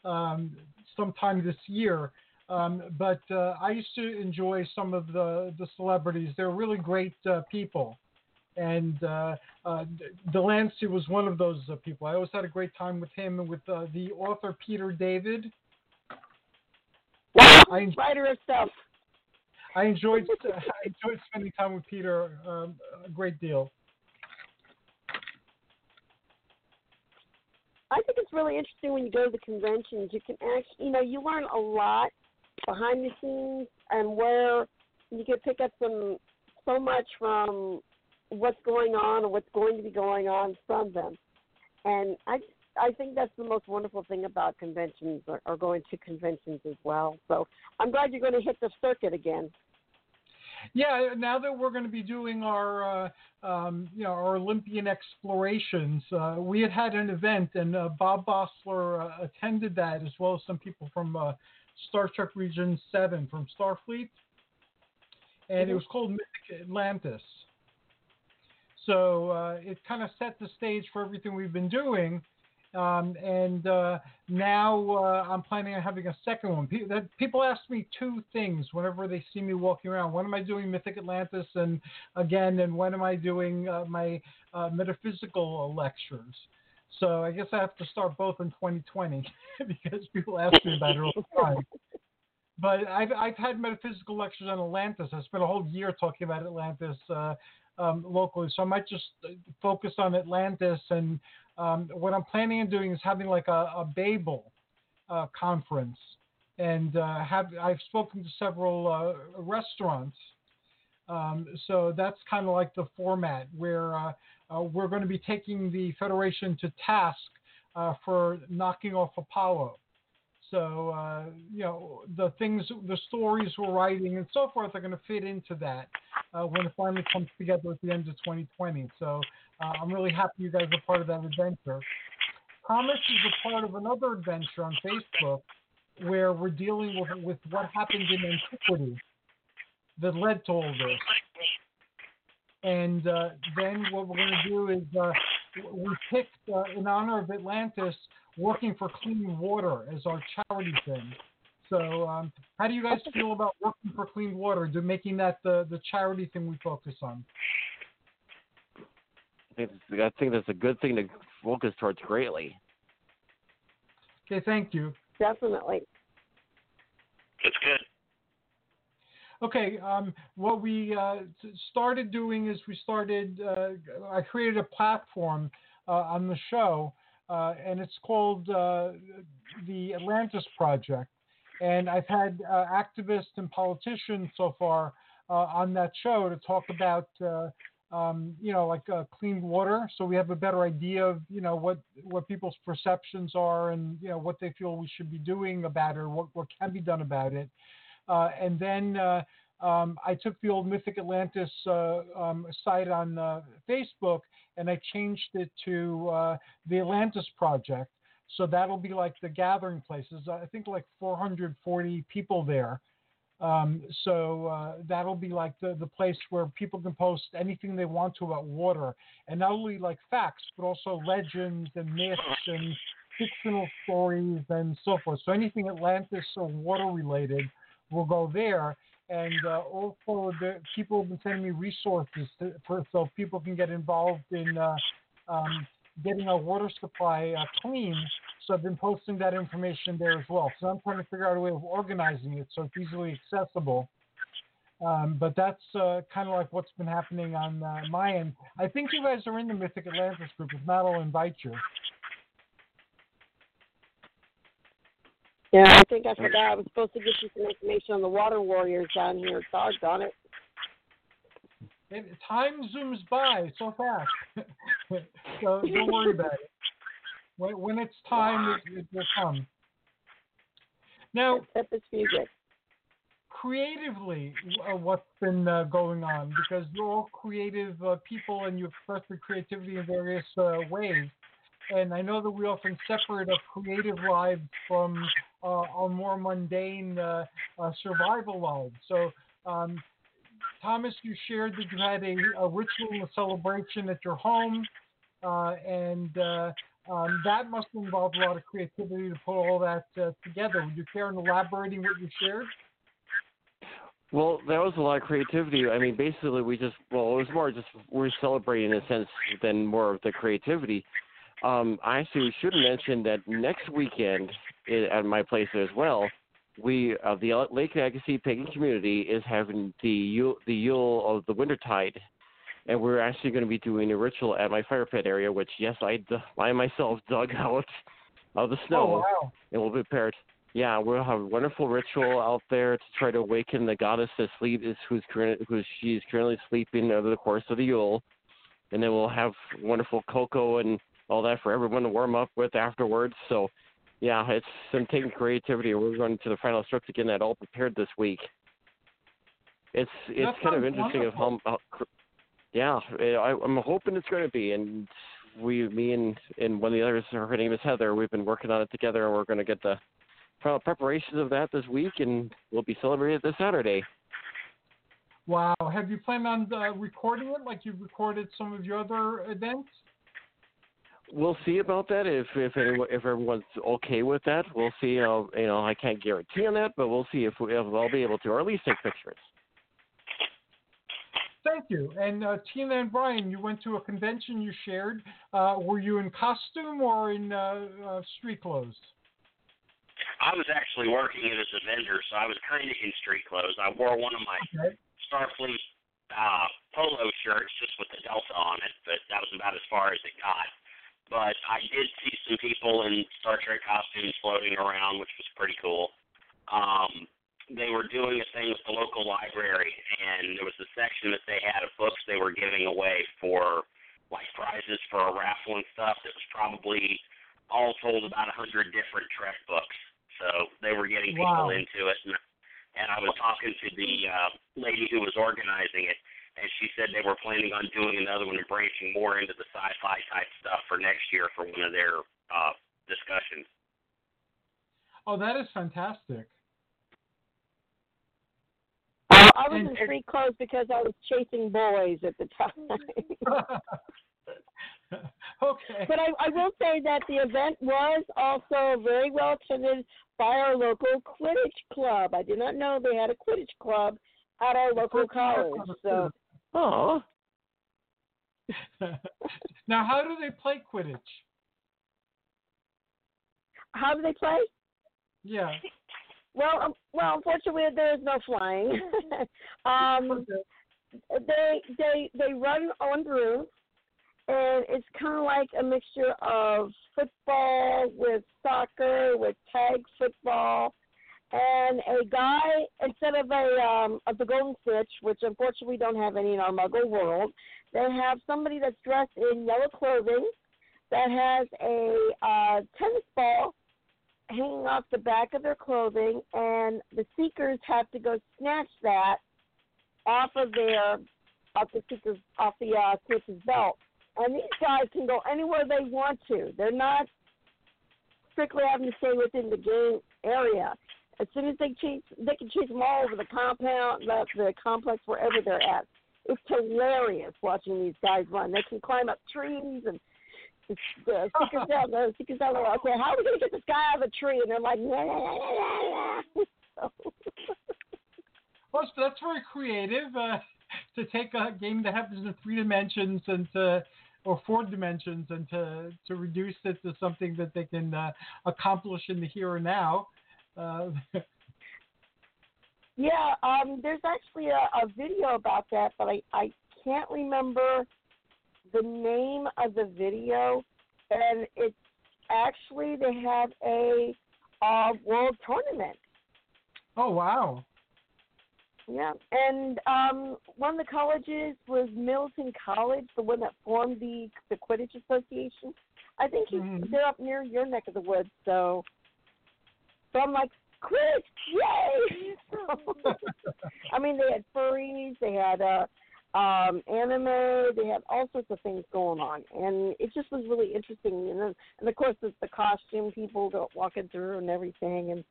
um, sometime this year. Um, but uh, I used to enjoy some of the, the celebrities. They're really great uh, people. And uh, uh, de Lancie was one of those uh, people. I always had a great time with him and with uh, the author Peter David. I enjoy- Writer of stuff. I enjoyed I enjoyed spending time with Peter um, a great deal. I think it's really interesting when you go to the conventions. You can actually, you know, you learn a lot behind the scenes and where you can pick up some so much from what's going on or what's going to be going on from them. And I I think that's the most wonderful thing about conventions or, or going to conventions as well. So I'm glad you're going to hit the circuit again. Yeah, now that we're going to be doing our, uh, um, you know, our Olympian explorations, uh, we had had an event, and uh, Bob Vosseller uh, attended that, as well as some people from uh, Star Trek Region Seven from Starfleet, and it was called Mythic Atlantis. So uh, it kind of set the stage for everything we've been doing. Um, and uh, now uh, I'm planning on having a second one. Pe- that, people ask me two things whenever they see me walking around. When am I doing Mythic Atlantis? And again, and when am I doing uh, my uh, metaphysical lectures? So I guess I have to start both in 2020 because people ask me about it all the time. But I've, I've had metaphysical lectures on Atlantis. I spent a whole year talking about Atlantis uh, um, locally. So I might just uh, focus on Atlantis and um, what I'm planning on doing is having like a, a Babel uh, conference, and uh, have I've spoken to several uh, restaurants. Um, so that's kind of like the format where uh, uh, we're going to be taking the Federation to task for knocking off Apollo. So uh, you know the things, the stories we're writing and so forth are going to fit into that. uh, when it finally comes together at the end of 2020. So uh, I'm really happy you guys are part of that adventure. Thomas is a part of another adventure on Facebook where we're dealing with, with what happened in antiquity that led to all this. And uh, then what we're going to do is uh, we picked, uh, in honor of Atlantis, working for clean water as our charity thing. So, um, how do you guys feel about working for clean water, do, making that the, the charity thing we focus on? I think, I think that's a good thing to focus towards greatly. Okay, thank you. Definitely. That's good. Okay, um, what we uh, started doing is we started, uh, I created a platform uh, on the show, uh, and it's called uh, the Atlantis Project. And I've had uh, activists and politicians so far on that show to talk about, um, you know, like clean water. So we have a better idea of, you know, what, what people's perceptions are and, you know, what they feel we should be doing about it or what, what can be done about it. Uh, and then uh, um, I took the old Mythic Atlantis uh, um, site on Facebook and I changed it to the Atlantis Project. So that'll be like the gathering places. I think like 440 people there. Um, so uh, that'll be like the, the place where people can post anything they want to about water, and not only like facts, but also legends and myths and fictional stories and so forth. So anything Atlantis or water related will go there. And uh, also, the people have been sending me resources to, for, so people can get involved in uh, um, getting our water supply uh, clean. So I've been posting that information there as well. So I'm trying to figure out a way of organizing it so it's easily accessible. Um, but that's uh, kind of like what's been happening on uh, my end. I think you guys are in the Mythic Atlantis group. If not, I'll invite you. Yeah, I think I forgot. I was supposed to get you some information on the water warriors down here. Doggone it. it time zooms by so fast. so don't worry about it. When, when it's time, it, it will come. Now, music. creatively, uh, what's been uh, going on? Because you're all creative uh, people and you express your creativity in various uh, ways. And I know that we often separate our creative lives from uh, our more mundane uh, uh, survival lives. So, um, Thomas, you shared that you had a, a ritual, a celebration at your home, uh, and uh, um, that must involve a lot of creativity to put all that uh, together. Would you care in elaborating what you shared? Well, that was a lot of creativity. I mean, basically, we just well, it was more just we're celebrating in a sense than more of the creativity. Um, I actually should mention that next weekend at my place as well, we uh, the Lake Agassiz pagan community is having the Yule, the Yule of the Wintertide, and we're actually going to be doing a ritual at my fire pit area, which yes, I I myself dug out of the snow, oh, wow. and we'll be prepared. Yeah, we'll have a wonderful ritual out there to try to awaken the goddess that sleeps, who's who's she's currently sleeping over the course of the Yule, and then we'll have wonderful cocoa and all that for everyone to warm up with afterwards. So yeah, it's some taking creativity. We're going to the final strokes again that all prepared this week. It's it's that kind of interesting wonderful. of how, yeah, I, I'm hoping it's going to be. And we, me and and one of the others, her name is Heather. We've been working on it together, and we're going to get the final preparations of that this week, and we'll be celebrating it this Saturday. Wow. Have you planned on uh, recording it like you've recorded some of your other events? We'll see about that if if anyone if everyone's okay with that. We'll see. How, you know, I can't guarantee on that, but we'll see if, we, if I'll be able to, or at least take pictures. Thank you. And uh, Tina and Brian, you went to a convention you shared. Uh, were you in costume or in uh, uh street clothes? I was actually working as a vendor, so I was kind of in street clothes. I wore one of my okay. Starfleet uh, polo shirts just with the Delta on it, but that was about as far as it got but I did see some people in Star Trek costumes floating around, which was pretty cool. Um, they were doing a thing with the local library, and there was a section that they had of books they were giving away for like prizes for a raffle and stuff. That was probably all told about a hundred different Trek books. So they were getting people wow. into it, and, and I was talking to the uh, lady who was organizing it, she said they were planning on doing another one and branching more into the sci-fi type stuff for next year for one of their uh, discussions. Oh, that is fantastic. Uh, I was And- in street clothes because I was chasing boys at the time. okay. but I, I will say that the event was also very well attended by our local Quidditch club. I did not know they had a Quidditch club at our local college. So, Oh, now, how do they play Quidditch? how do they play? Yeah. Well, um, well, unfortunately, there is no flying. um, they they they run on brooms, and it's kind of like a mixture of football with soccer with tag football, and a guy instead of a um of the golden snitch, which unfortunately we don't have any in our Muggle world, they have somebody that's dressed in yellow clothing that has a uh, tennis ball hanging off the back of their clothing, and the seekers have to go snatch that off of their off the seekers off the uh, snitch's belt. And these guys can go anywhere they want to. They're not strictly having to stay within the game area. As soon as they chase, they can chase them all over the compound, the, the complex, wherever they're at. It's hilarious watching these guys run. They can climb up trees and the seekers out the out. Okay, how are we gonna get this guy out of the tree? And they're like, yeah, yeah, yeah, yeah. Well, that's very creative uh, to take a game that happens in three dimensions and to, or four dimensions, and to to reduce it to something that they can uh, accomplish in the here and now. Uh, Yeah, um, there's actually a, a video about that, but I, I can't remember the name of the video. And it's actually they had a uh, world tournament. oh wow! Yeah, and um, one of the colleges was Milton College, the one that formed the the Quidditch Association. I think Mhm. they're up near your neck of the woods, so so I'm like Quidditch, yay! So, I mean, they had furries, they had uh, um, anime, they had all sorts of things going on, and it just was really interesting. And then, and of course, it's the costume people go walking through and everything, and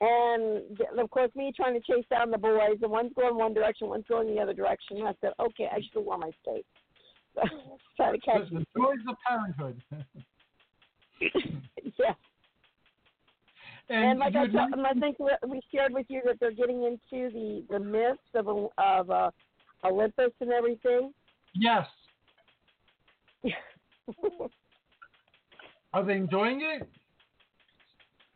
and of course, me trying to chase down the boys, and one's going one direction, one's going the other direction. And I said, okay, I should have worn my skates. So try to catch The me. joys of parenthood. yeah. And And like I, you- t- and I think we- we shared with you that they're getting into the the myths of of uh, Olympus and everything. yes. Are they enjoying it?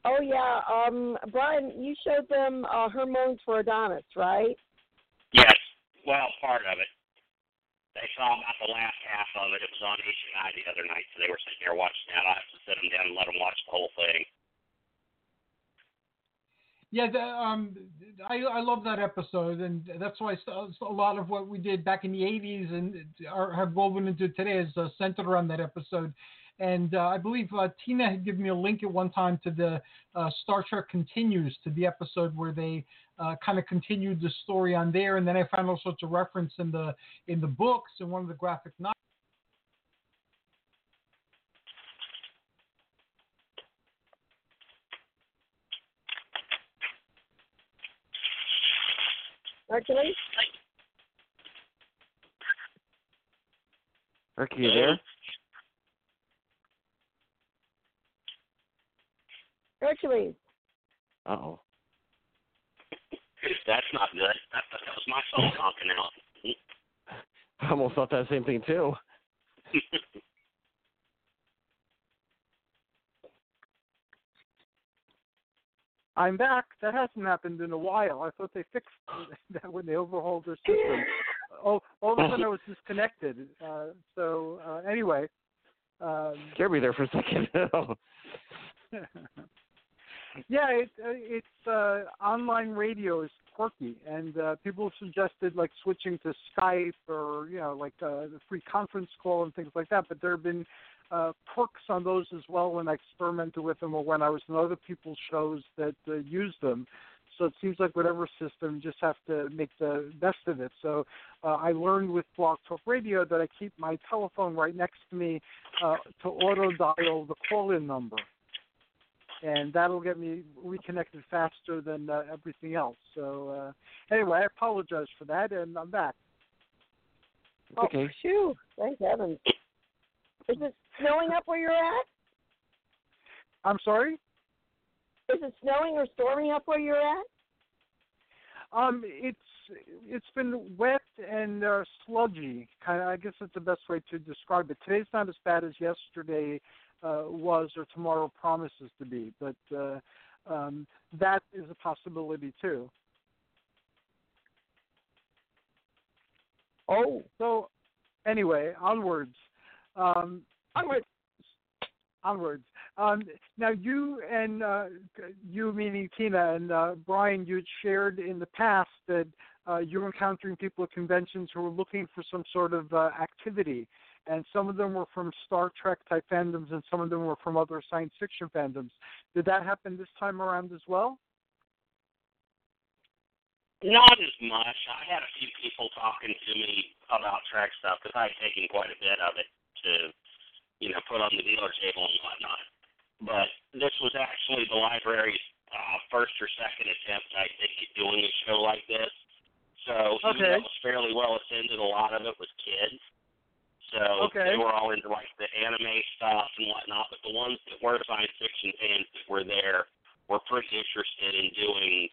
oh yeah, um, Brian, you showed them uh, Who Mourns for Adonais, right? Yes, well, part of it. They saw about the last half of it. It was on H&I the other night, so they were sitting there watching that. I have to sit them down and let them watch the whole thing. Yeah, the, um, I I love that episode, and that's why a lot of what we did back in the '80s and are, have woven into today is uh, centered around that episode. And uh, I believe uh, Tina had given me a link at one time to the uh, Star Trek Continues to the episode where they uh, kind of continued the story on there, and then I found all sorts of reference in the in the books and one of the graphic novels. Hercules. Rick, you there? Hercules. Uh oh. That's not good. That, that was my phone honking out. I almost thought that same thing too. I'm back. That hasn't happened in a while. I thought they fixed that when they overhauled their system. Oh, all of a sudden I was disconnected. Uh, so uh, anyway, um, Scared me there for a second. yeah, it, uh, it's uh, online radio is quirky, and uh, people suggested like switching to Skype or you know like uh, the free conference call and things like that. But there have been uh, perks on those as well when I experimented with them or when I was in other people's shows that uh, used them. So it seems like whatever system, you just have to make the best of it. So uh, I learned with Blog Talk Radio that I keep my telephone right next to me uh, to auto dial the call in number. And that'll get me reconnected faster than uh, everything else. So, uh, anyway, I apologize for that, and I'm back. Okay. Oh, phew. Thank heavens. Is it snowing up where you're at? I'm sorry? Is it snowing or storming up where you're at? Um, it's it's been wet and uh, sludgy. Kind of, I guess that's the best way to describe it. Today's not as bad as yesterday uh, was or tomorrow promises to be, but uh, um, that is a possibility too. Oh. So, anyway, onwards. Um, onwards. Onwards. Um, now, you and uh, you, meaning Tina and uh, Brian, you had shared in the past that uh, you were encountering people at conventions who were looking for some sort of uh, activity, and some of them were from Star Trek type fandoms, and some of them were from other science fiction fandoms. Did that happen this time around as well? Not as much. I had a few people talking to me about Trek stuff because I'd taken quite a bit of it to, you know, put on the dealer table and whatnot. But this was actually the library's uh, first or second attempt, I think, at doing a show like this. So even Okay. though it was fairly well attended, a lot of it was kids. So Okay. they were all into like the anime stuff and whatnot. But the ones that were science fiction fans that were there were pretty interested in doing,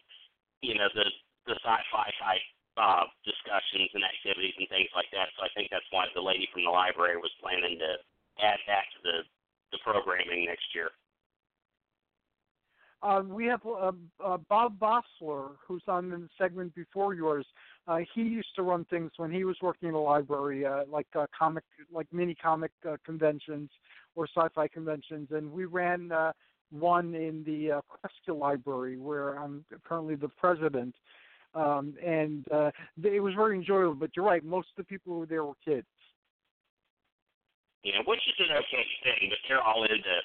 you know, the the sci-fi type uh, discussions and activities and things like that. So I think that's why the lady from the library was planning to add that to the the programming next year. Uh, we have uh, uh, Bob Vosseller, who's on the segment before yours. Uh, he used to run things when he was working in a library, uh, like uh, comic, like mini comic conventions or sci-fi conventions, and we ran one in the uh, Cresca Library, where I'm currently the president. Um, and it was very enjoyable. But you're right; most of the people who were there were kids. You know, which is an okay thing, but they're all into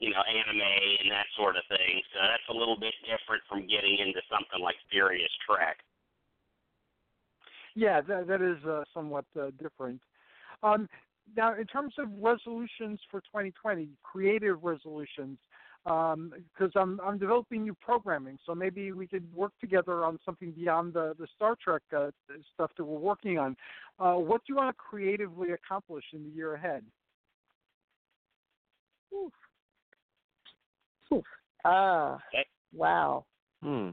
you know anime and that sort of thing. So that's a little bit different from getting into something like serious Trek. Yeah, that that is uh, somewhat uh, different. Um, now, in terms of resolutions for 2020, creative resolutions, because I'm I'm developing new programming, so maybe we could work together on something beyond the the Star Trek uh, stuff that we're working on. Uh, what do you want to creatively accomplish in the year ahead? Ah, Okay. wow. Hmm.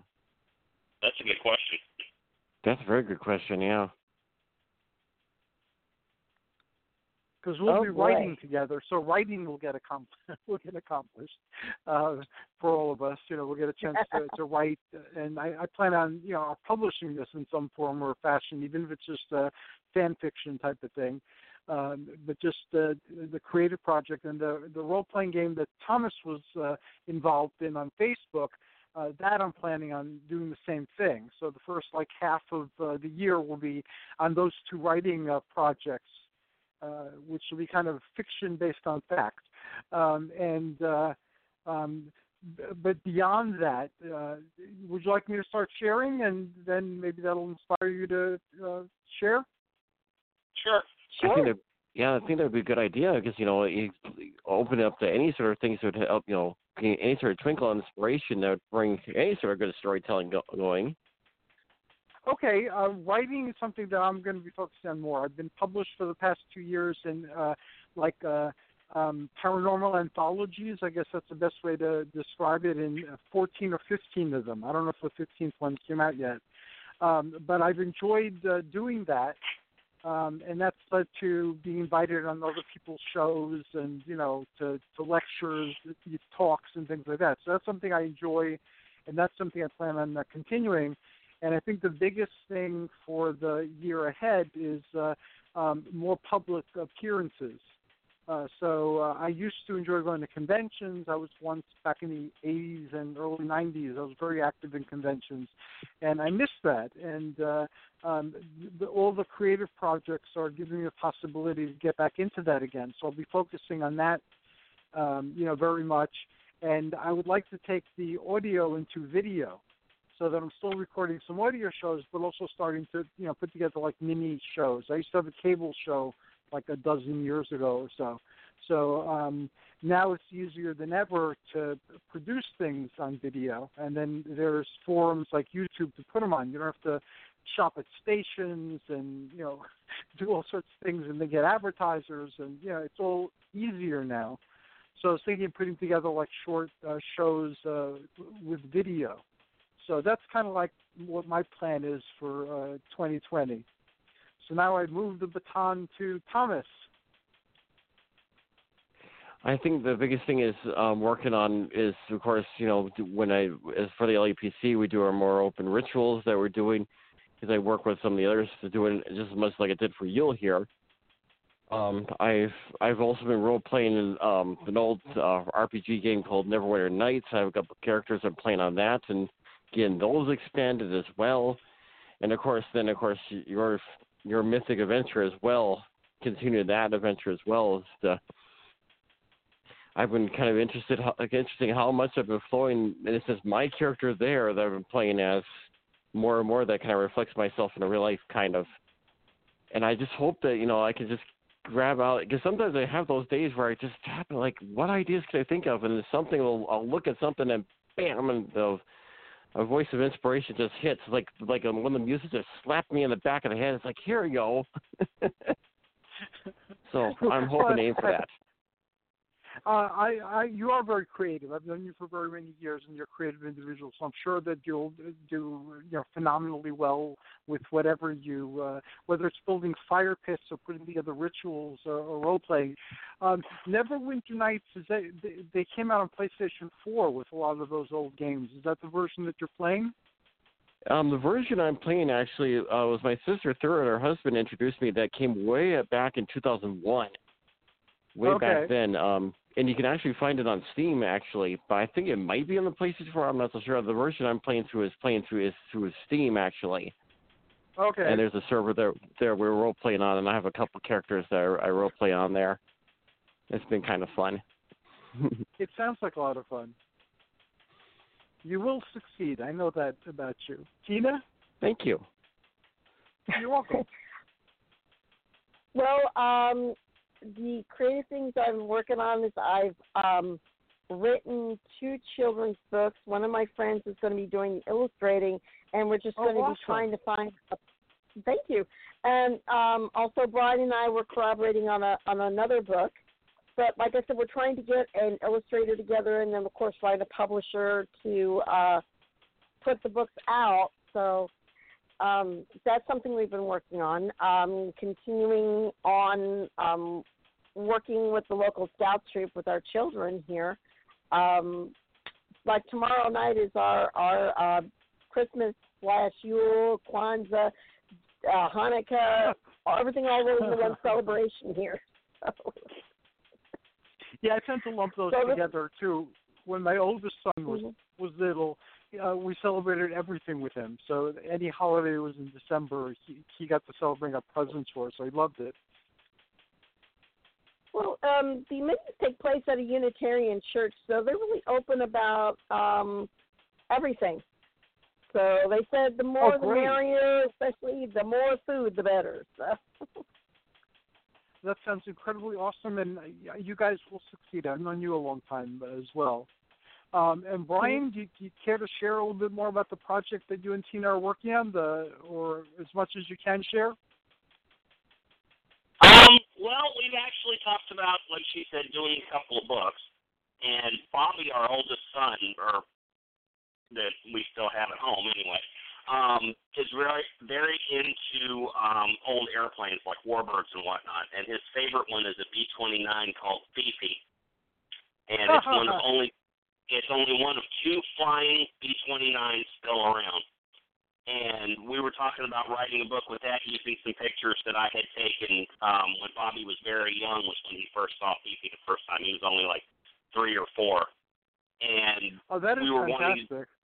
That's a good question. That's a very good question. Yeah. Because we'll Oh, be boy. writing together, so writing will get accomplished. will get accomplished uh, for all of us. You know, we'll get a chance to, to write, and I, I plan on you know publishing this in some form or fashion, even if it's just a fan fiction type of thing. Um, but just the creative project and the the role playing game that Thomas was uh, involved in on Facebook. Uh, that I'm planning on doing the same thing. So the first like half of uh, the year will be on those two writing uh, projects uh, which will be kind of fiction based on fact. Um, and um, but beyond that, would you like me to start sharing, and then maybe that'll inspire you to share? Sure. I think that yeah, I think that would be a good idea because you know you open it up to any sort of things that would help you know any sort of twinkle and inspiration that would bring any sort of good storytelling go- going. Okay, uh, writing is something that I'm going to be focusing on more. I've been published for the past two years in uh, like uh, um, paranormal anthologies. I guess that's the best way to describe it. In uh, 14 or 15 of them. I don't know if the 15th one came out yet, um, but I've enjoyed uh, doing that, um, and that's led to being invited on other people's shows and you know to, to lectures, talks, and things like that. So that's something I enjoy, and that's something I plan on uh, continuing. And I think the biggest thing for the year ahead is uh, um, more public appearances. Uh, so uh, I used to enjoy going to conventions. I was once back in the 80s and early 90s. I was very active in conventions, and I miss that. And uh, um, the, all the creative projects are giving me a possibility to get back into that again. So I'll be focusing on that, um, you know, very much. And I would like to take the audio into video. so that I'm still recording some audio shows, but also starting to you know put together like mini shows. I used to have a cable show like a dozen years ago or so. So um, now it's easier than ever to produce things on video, and then there's forums like YouTube to put them on. You don't have to shop at stations and you know do all sorts of things and then get advertisers and you know it's all easier now. So I was thinking of putting together like short uh, shows uh, with video. So that's kind of like what my plan is for uh, 2020. So now I move the baton to Thomas. I think the biggest thing is um, working on is, of course, you know, when I as for the LEPC, we do our more open rituals that we're doing because I work with some of the others to do it just as much like I did for Yule here. Um, I've I've also been role playing in um, an old uh, RPG game called Neverwinter Nights. I have a couple of characters I'm playing on that and again those expanded as well. And of course, then of course your your mythic adventure as well. Continue that adventure as well as the uh, I've been kind of interested, like interesting how much I've been flowing, and it's just my character there that I've been playing as more and more that kind of reflects myself in a real life kind of. And I just hope that you know I can just grab out because sometimes I have those days where I just happen like, what ideas can I think of, and something will I'll look at something and bam, and the a voice of inspiration just hits like like when the music just slapped me in the back of the head. It's like here you go. so I'm hoping to aim for that. Uh, I, I, you are very creative. I've known you for very many years, and you're a creative individual. So I'm sure that you'll do, you know, phenomenally well with whatever you, uh, whether it's building fire pits or putting together rituals or, or role playing. Um, Neverwinter Nights is that, they, they came out on PlayStation 4 with a lot of those old games. Is that the version that you're playing? Um, the version I'm playing actually uh, was my sister Thura and her husband introduced me. That came way back in 2001 way okay. back then. Um, and you can actually find it on Steam actually, but I think it might be on the PlayStation 4. I'm not so sure. The version I'm playing through is playing through is through Steam actually. Okay. And there's a server there there we're role playing on, and I have a couple characters that I, I role play on there. It's been kind of fun. it sounds like a lot of fun. You will succeed. I know that about you, Tina. Thank you. You're welcome. well, um, the creative things I'm working on is I've um, written two children's books. One of my friends is going to be doing the illustrating, and we're just oh, going to awesome. be trying to find. A, thank you. And um, also, Brian and I were collaborating on a on another book. But like I said, we're trying to get an illustrator together, and then of course find a publisher to uh, put the books out. So um, that's something we've been working on. Um, continuing on um, working with the local scout troop with our children here. Um, like tomorrow night is our our uh, Christmas slash Yule, Kwanzaa, uh, Hanukkah, everything all rolled into one celebration here. yeah, I tend to lump those so together too. When my oldest son was mm-hmm. was little, uh, we celebrated everything with him. So any holiday was in December, he he got to celebrate our presents for, so he loved it. Well, um, the meetings take place at a Unitarian church, so they're really open about um, everything. So they said the more oh, the merrier, especially the more food the better. So. that sounds incredibly awesome, and you guys will succeed. I've known you a long time as well. Um, and Brian, do you, do you, care to share a little bit more about the project that you and Tina are working on, the or as much as you can share? Um, well, we've actually talked about, like she said, doing a couple of books. And Bobby, our oldest son, or that we still have at home anyway, um, is very very into um, old airplanes like warbirds and whatnot. And his favorite one is a B twenty nine called Fifi. And it's one of only it's only one of two flying B 29s still around. And we were talking about writing a book with that using some pictures that I had taken um, when Bobby was very young, was when he first saw Fifi the first time. He was only like three or four. And oh, that is we were fantastic. wanting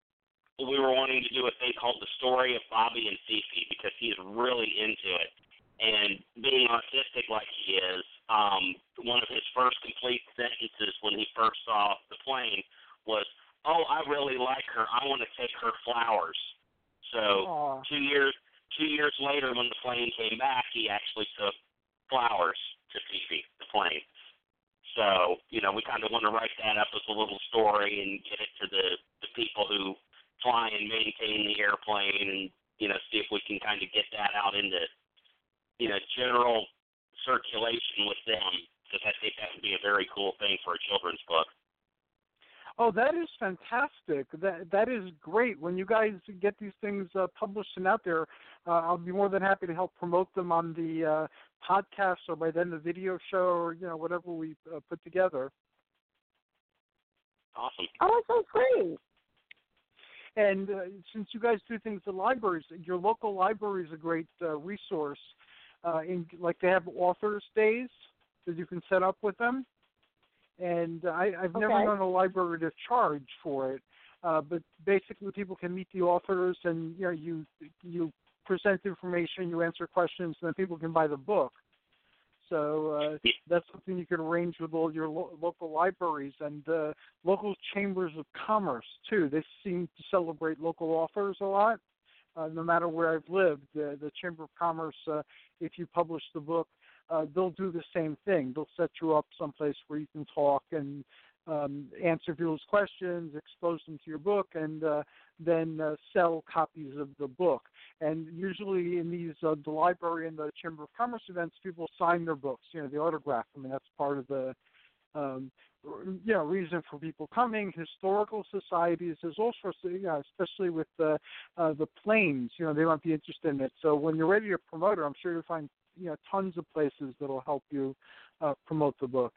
we were wanting to do a thing called the story of Bobby and Fifi because he's really into it. And being autistic like he is, um, one of his first complete sentences when he first saw the plane was oh, I really like her. I want to take her flowers. So Aw. two years two years later, when the plane came back, he actually took flowers to Fifi, the plane. So you know, we kind of want to write that up as a little story and get it to the the people who fly and maintain the airplane, and you know, see if we can kind of get that out into you know general circulation with them because I think that would be a very cool thing for a children's book. Oh, that is fantastic. That that is great. When you guys get these things uh, published and out there, uh, I'll be more than happy to help promote them on the uh, podcast or by then the video show or you know whatever we uh, put together. Awesome. Oh, that sounds great. And uh, since you guys do things at libraries, your local library is a great uh, resource. Uh, in like they have authors days that you can set up with them. And I, I've never known a library to charge for it, uh, but basically people can meet the authors, and you know you you present information, you answer questions, and then people can buy the book. So uh, that's something you could arrange with all your lo- local libraries and uh, local chambers of commerce too. They seem to celebrate local authors a lot. Uh, no matter where I've lived, the, the Chamber of Commerce, uh, if you publish the book, uh, they'll do the same thing. They'll set you up someplace where you can talk and um, answer people's questions, expose them to your book, and uh, then uh, sell copies of the book. And usually in these, uh, the library and the Chamber of Commerce events, people sign their books. You know, the autograph. I mean, that's part of the, um, you know, reason for people coming. Historical societies, there's all sorts of, you know, especially with the uh, the planes. You know, they might be interested in it. So when you're ready to promote it, I'm sure you'll find you know tons of places that'll help you uh, promote the book.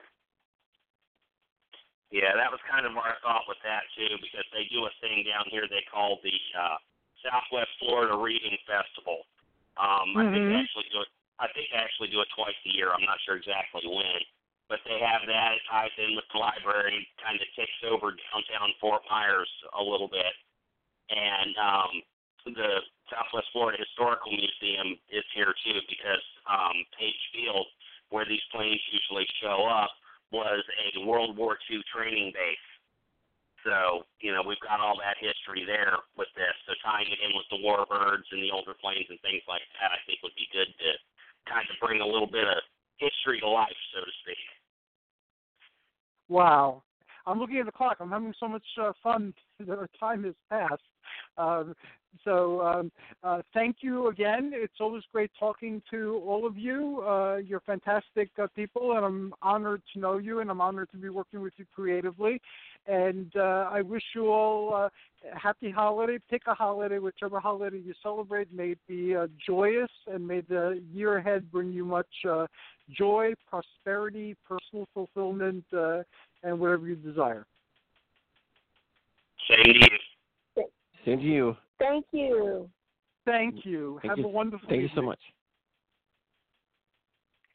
Yeah, that was kind of our thought with that too, because they do a thing down here they call the uh, Southwest Florida Reading Festival. Um, I think they Mhm. actually do it. I think they actually do it twice a year. I'm not sure exactly when, but they have that. It ties in with the library, kind of takes over downtown Fort Myers a little bit, and um, the Southwest Florida Historical Museum is here too, because um, Page Field, where these planes usually show up, was a World War II training base. So, you know, we've got all that history there with this. So tying it in with the warbirds and the older planes and things like that, I think would be good to kind of bring a little bit of history to life, so to speak. Wow. I'm looking at the clock. I'm having so much uh, fun our time has passed. Um, so um, uh, thank you again. It's always great talking to all of you. Uh, you're fantastic uh, people, and I'm honored to know you, and I'm honored to be working with you creatively. And uh, I wish you all uh, happy holiday. Pick a holiday, whichever holiday you celebrate. May it be uh, joyous, and may the year ahead bring you much uh, joy, prosperity, personal fulfillment, uh, and whatever you desire. Same to you. Same to you. Thank you. Thank mm, you. Thank Have you. a wonderful day. Thank you so much.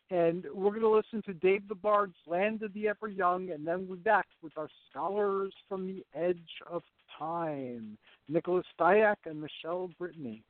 And we're going to listen to Dave the Bard's Land of the Ever Young, and then we're back with our scholars from the edge of time, Nicholas Diak and Michele Brittany.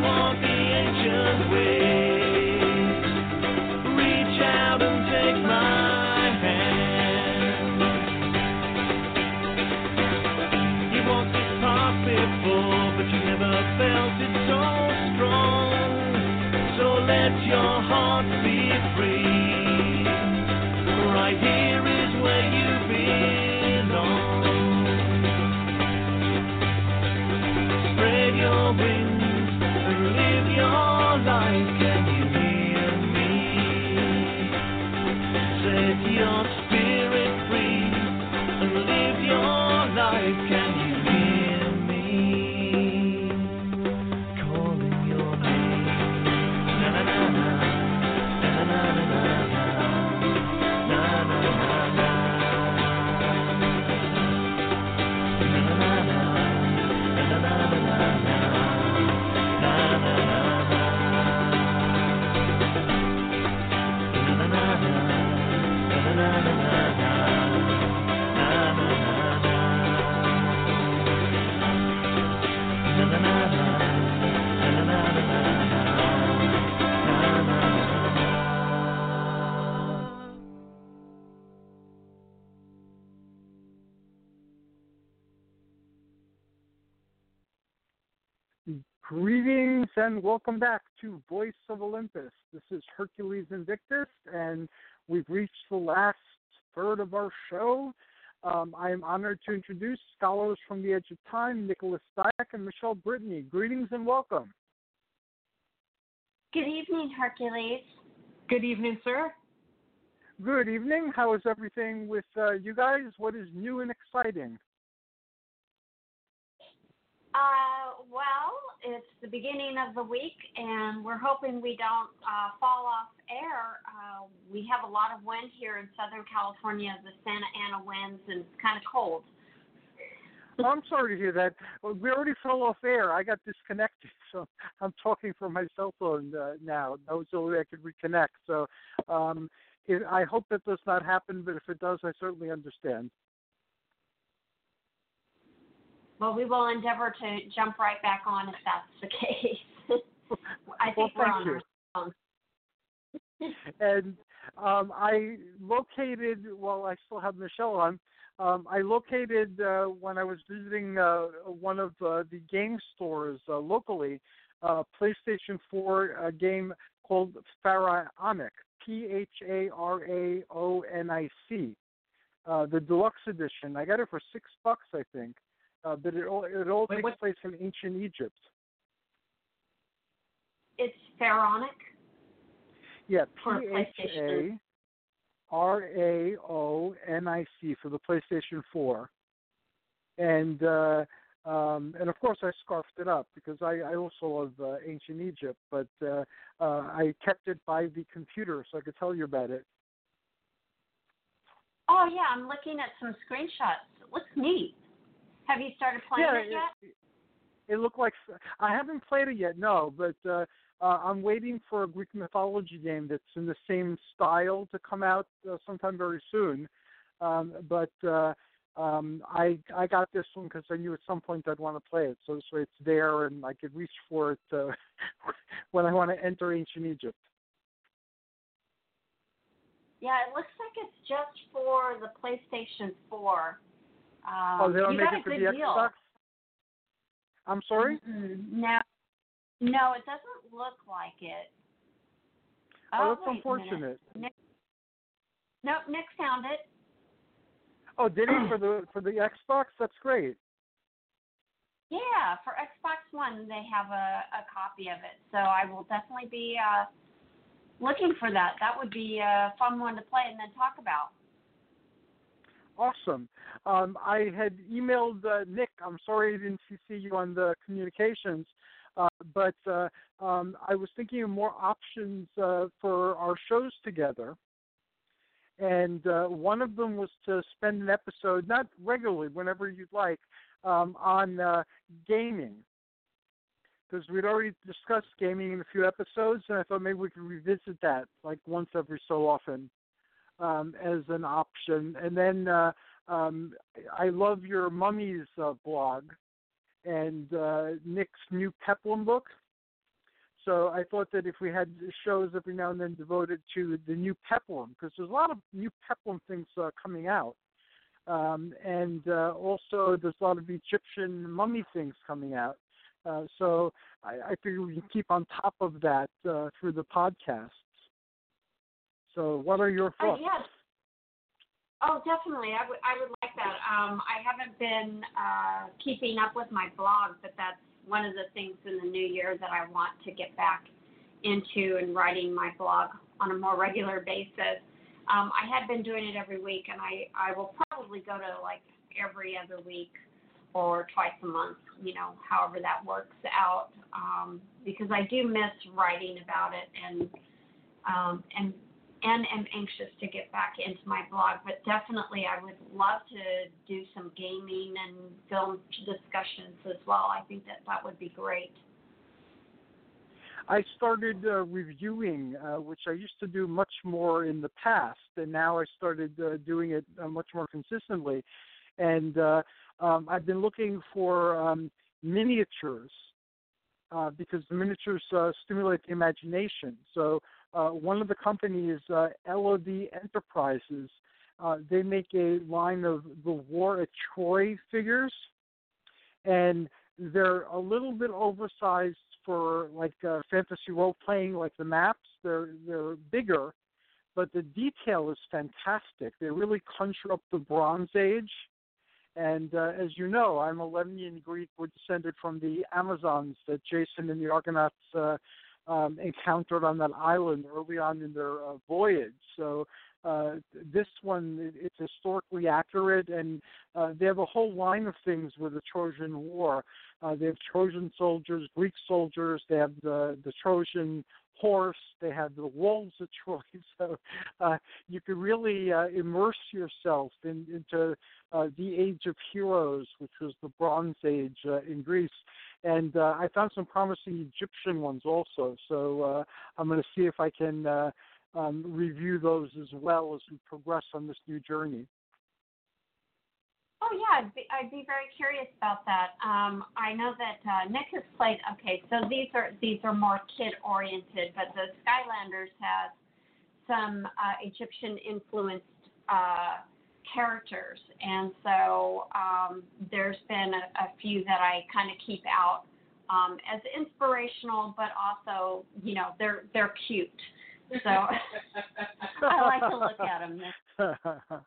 Come and and welcome back to Voice of Olympus. This is Hercules Invictus, and we've reached the last third of our show. Um, I am honored to introduce scholars from the Edge of Time, Nicholas Diak and Michele Brittany. Greetings and welcome. Good evening, Hercules. Good evening, sir. Good evening. How is everything with uh, you guys? What is new and exciting? Uh, well, it's the beginning of the week, and we're hoping we don't uh, fall off air. Uh, we have a lot of wind here in Southern California, the Santa Ana winds, and it's kind of cold. I'm sorry to hear that. Well, We already fell off air. I got disconnected, so I'm talking from my cell phone uh, now. That was the only way I could reconnect. So um, it, I hope that does not happen, but if it does, I certainly understand. Well, we will endeavor to jump right back on if that's the case. I think Well, we're on you. our phone. and um, I located. Well, I still have Michele on. Um, I located uh, when I was visiting uh, one of uh, the game stores uh, locally, uh, PlayStation 4 a game called Pharaonic, P H A R A O N I C, uh, the deluxe edition. I got it for six bucks, I think. Uh, but it all it all Wait, takes what- place in ancient Egypt. It's Pharaonic. Yeah, P H A. R A O N I C for the PlayStation 4, and uh, um, and of course I scarfed it up because I, I also love uh, ancient Egypt, but uh, uh, I kept it by the computer so I could tell you about it. Oh yeah, I'm looking at some screenshots. It looks neat. Have you started playing yeah, it yet? It, it looked like I haven't played it yet, no, but uh, uh, I'm waiting for a Greek mythology game that's in the same style to come out uh, sometime very soon. Um, but uh, um, I I got this one because I knew at some point I'd want to play it, so this way it's there and I could reach for it uh, when I want to enter ancient Egypt. Yeah, it looks like it's just for the PlayStation 4. Um, oh, they don't you make got it for a the good deal. Xbox. I'm sorry. Mm-mm. No, No, it doesn't look like it. Oh, that's a minute. unfortunate. Nick, nope, Nick found it. Oh, did he for the for the Xbox? That's great. Yeah, for Xbox One, they have a, a copy of it. So I will definitely be uh, looking for that. That would be a fun one to play and then talk about. Awesome. Um, I had emailed uh, Nick. I'm sorry I didn't see you on the communications, uh, but uh, um, I was thinking of more options uh, for our shows together. And uh, one of them was to spend an episode, not regularly, whenever you'd like, um, on uh, gaming. Because we'd already discussed gaming in a few episodes, and I thought maybe we could revisit that like once every so often um, as an option. And then uh, um, I love your mummies uh, blog and uh, Nick's new Peplum book. So I thought that if we had shows every now and then devoted to the new Peplum, because there's a lot of new Peplum things uh, coming out. Um, and uh, also there's a lot of Egyptian mummy things coming out. Uh, so I, I figure we can keep on top of that uh, through the podcast. So, what are your Uh, thoughts? yes. Oh, definitely. I would I would like that. Um, I haven't been uh, keeping up with my blog, but that's one of the things in the new year that I want to get back into and writing my blog on a more regular basis. Um, I had been doing it every week, and I I will probably go to like every other week or twice a month. You know, however that works out, um, because I do miss writing about it and um, and and am anxious to get back into my blog. But definitely, I would love to do some gaming and film discussions as well. I think that that would be great. I started uh, reviewing, uh, which I used to do much more in the past, and now I started uh, doing it uh, much more consistently. And uh, um, I've been looking for um, miniatures uh, because the miniatures stimulate the imagination. So uh, one of the companies, uh, LOD Enterprises, uh, they make a line of the War at Troy figures, and they're a little bit oversized for like uh, fantasy role playing, like the maps. They're they're bigger, but the detail is fantastic. They really conjure up the Bronze Age. And uh, as you know, I'm a Lemnian Greek. We're descended from the Amazons that Jason and the Argonauts uh, um, encountered on that island early on in their uh, voyage. So uh, this one, it- it's historically accurate, and uh, they have a whole line of things with the Trojan War. Uh, they have Trojan soldiers, Greek soldiers. They have the the Trojan horse. They have the wolves of Troy. So uh, you can really uh, immerse yourself in, into uh, the Age of Heroes, which was the Bronze Age uh, in Greece. And uh, I found some promising Egyptian ones also. So uh, I'm going to see if I can uh, um, review those as well as we progress on this new journey. Oh yeah, I'd be, I'd be very curious about that. Um, I know that uh, Nick has played. Okay, so these are these are more kid oriented, but the Skylanders has some uh, Egyptian influenced uh, characters, and so um, there's been a, a few that I kind of keep out um, as inspirational, but also you know they're they're cute. So I like to look at them.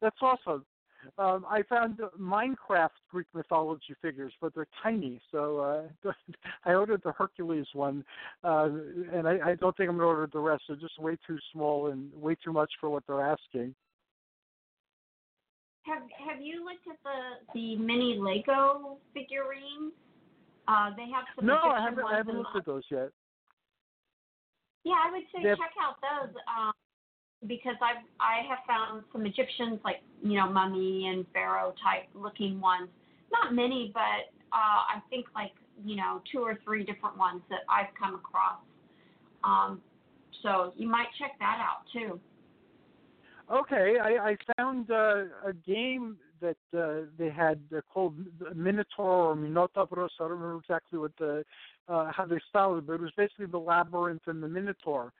That's awesome. Um, I found Minecraft Greek mythology figures, but they're tiny. So uh, I ordered the Hercules one, uh, and I, I don't think I'm going to order the rest. They're just way too small and way too much for what they're asking. Have Have you looked at the the mini Lego figurines? Uh, they have some. No, I haven't. I haven't looked at those yet. Yeah, I would say They have- check out those um, because I've I have found some Egyptians like you know mummy and pharaoh type looking ones. Not many, but uh, I think like you know two or three different ones that I've come across. Um, so you might check that out too. Okay, I, I found uh, a game that uh, they had uh, called Minotaur or Minotauros. I don't remember exactly what the uh, how they styled it, but it was basically the labyrinth and the Minotaur.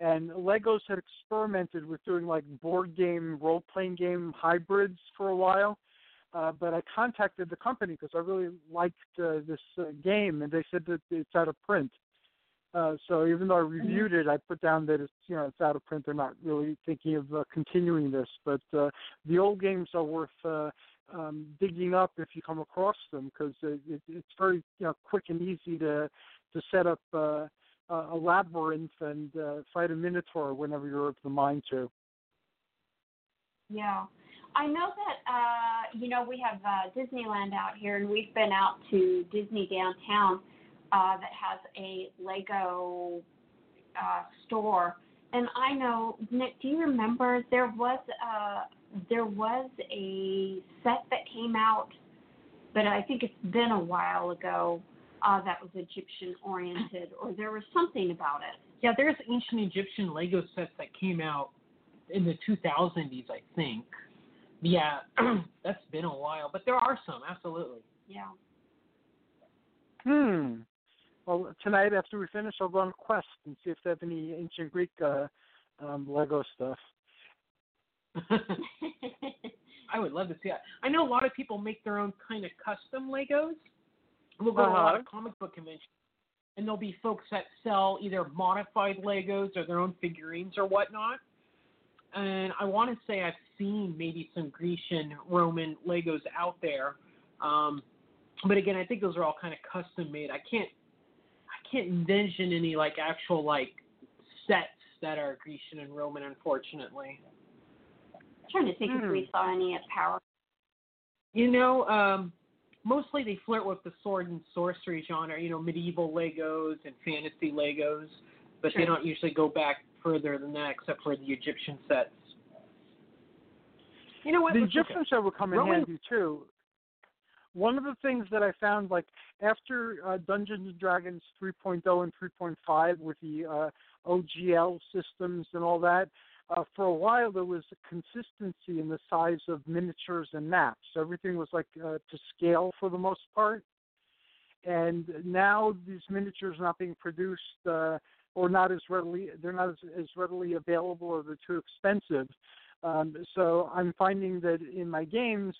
And Legos had experimented with doing like board game, role playing game hybrids for a while. Uh, but I contacted the company because I really liked uh, this uh, game, and they said that it's out of print. Uh, so even though I reviewed it, I put down that it's you know it's out of print. They're not really thinking of uh, continuing this, but uh, the old games are worth uh, um, digging up if you come across them because it, it, it's very you know quick and easy to to set up uh, a labyrinth and uh, fight a minotaur whenever you're of the mind to. Yeah. I know that uh, you know we have uh, Disneyland out here, and we've been out to Disney downtown uh, that has a Lego uh, store. And I know, Nick, do you remember there was a there was a set that came out, but I think it's been a while ago. Uh, that was Egyptian oriented, or there was something about it. Yeah, there's ancient Egyptian Lego sets that came out in the 2000s, I think. Yeah, that's been a while, but there are some, absolutely. Yeah. Hmm. Well, tonight after we finish, I'll go on a quest and see if they have any ancient Greek uh, um, Lego stuff. I would love to see that. I know a lot of people make their own kind of custom Legos. We'll go uh-huh. to a lot of comic book conventions, and there'll be folks that sell either modified Legos or their own figurines or whatnot. And I want to say I've seen maybe some Grecian Roman Legos out there. Um, but again, I think those are all kind of custom made. I can't I can't envision any like actual like sets that are Grecian and Roman, unfortunately. I'm trying to think if we saw any at Power. You know, um, mostly they flirt with the sword and sorcery genre. You know, medieval Legos and fantasy Legos, but Sure. they don't usually go back further than that, except for the Egyptian sets. You know what? The Let's Egyptian set would come in Roman- handy too. One of the things that I found, like after uh, Dungeons and Dragons 3.0 and 3.5 with the uh, OGL systems and all that, uh, for a while there was a consistency in the size of miniatures and maps. Everything was like uh, to scale for the most part. And now these miniatures are not being produced uh, or not as readily, they're not as, as readily available or they're too expensive. Um, so I'm finding that in my games,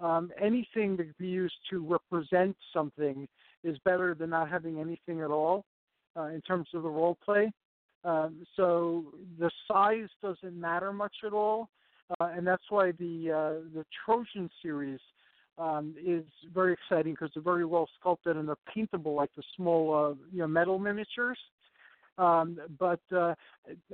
um, anything that can be used to represent something is better than not having anything at all uh, in terms of the role play. Um, so the size doesn't matter much at all, uh, and that's why the uh, the Trojan series um, is very exciting because they're very well sculpted and they're paintable like the small uh, you know metal miniatures. Um, but uh,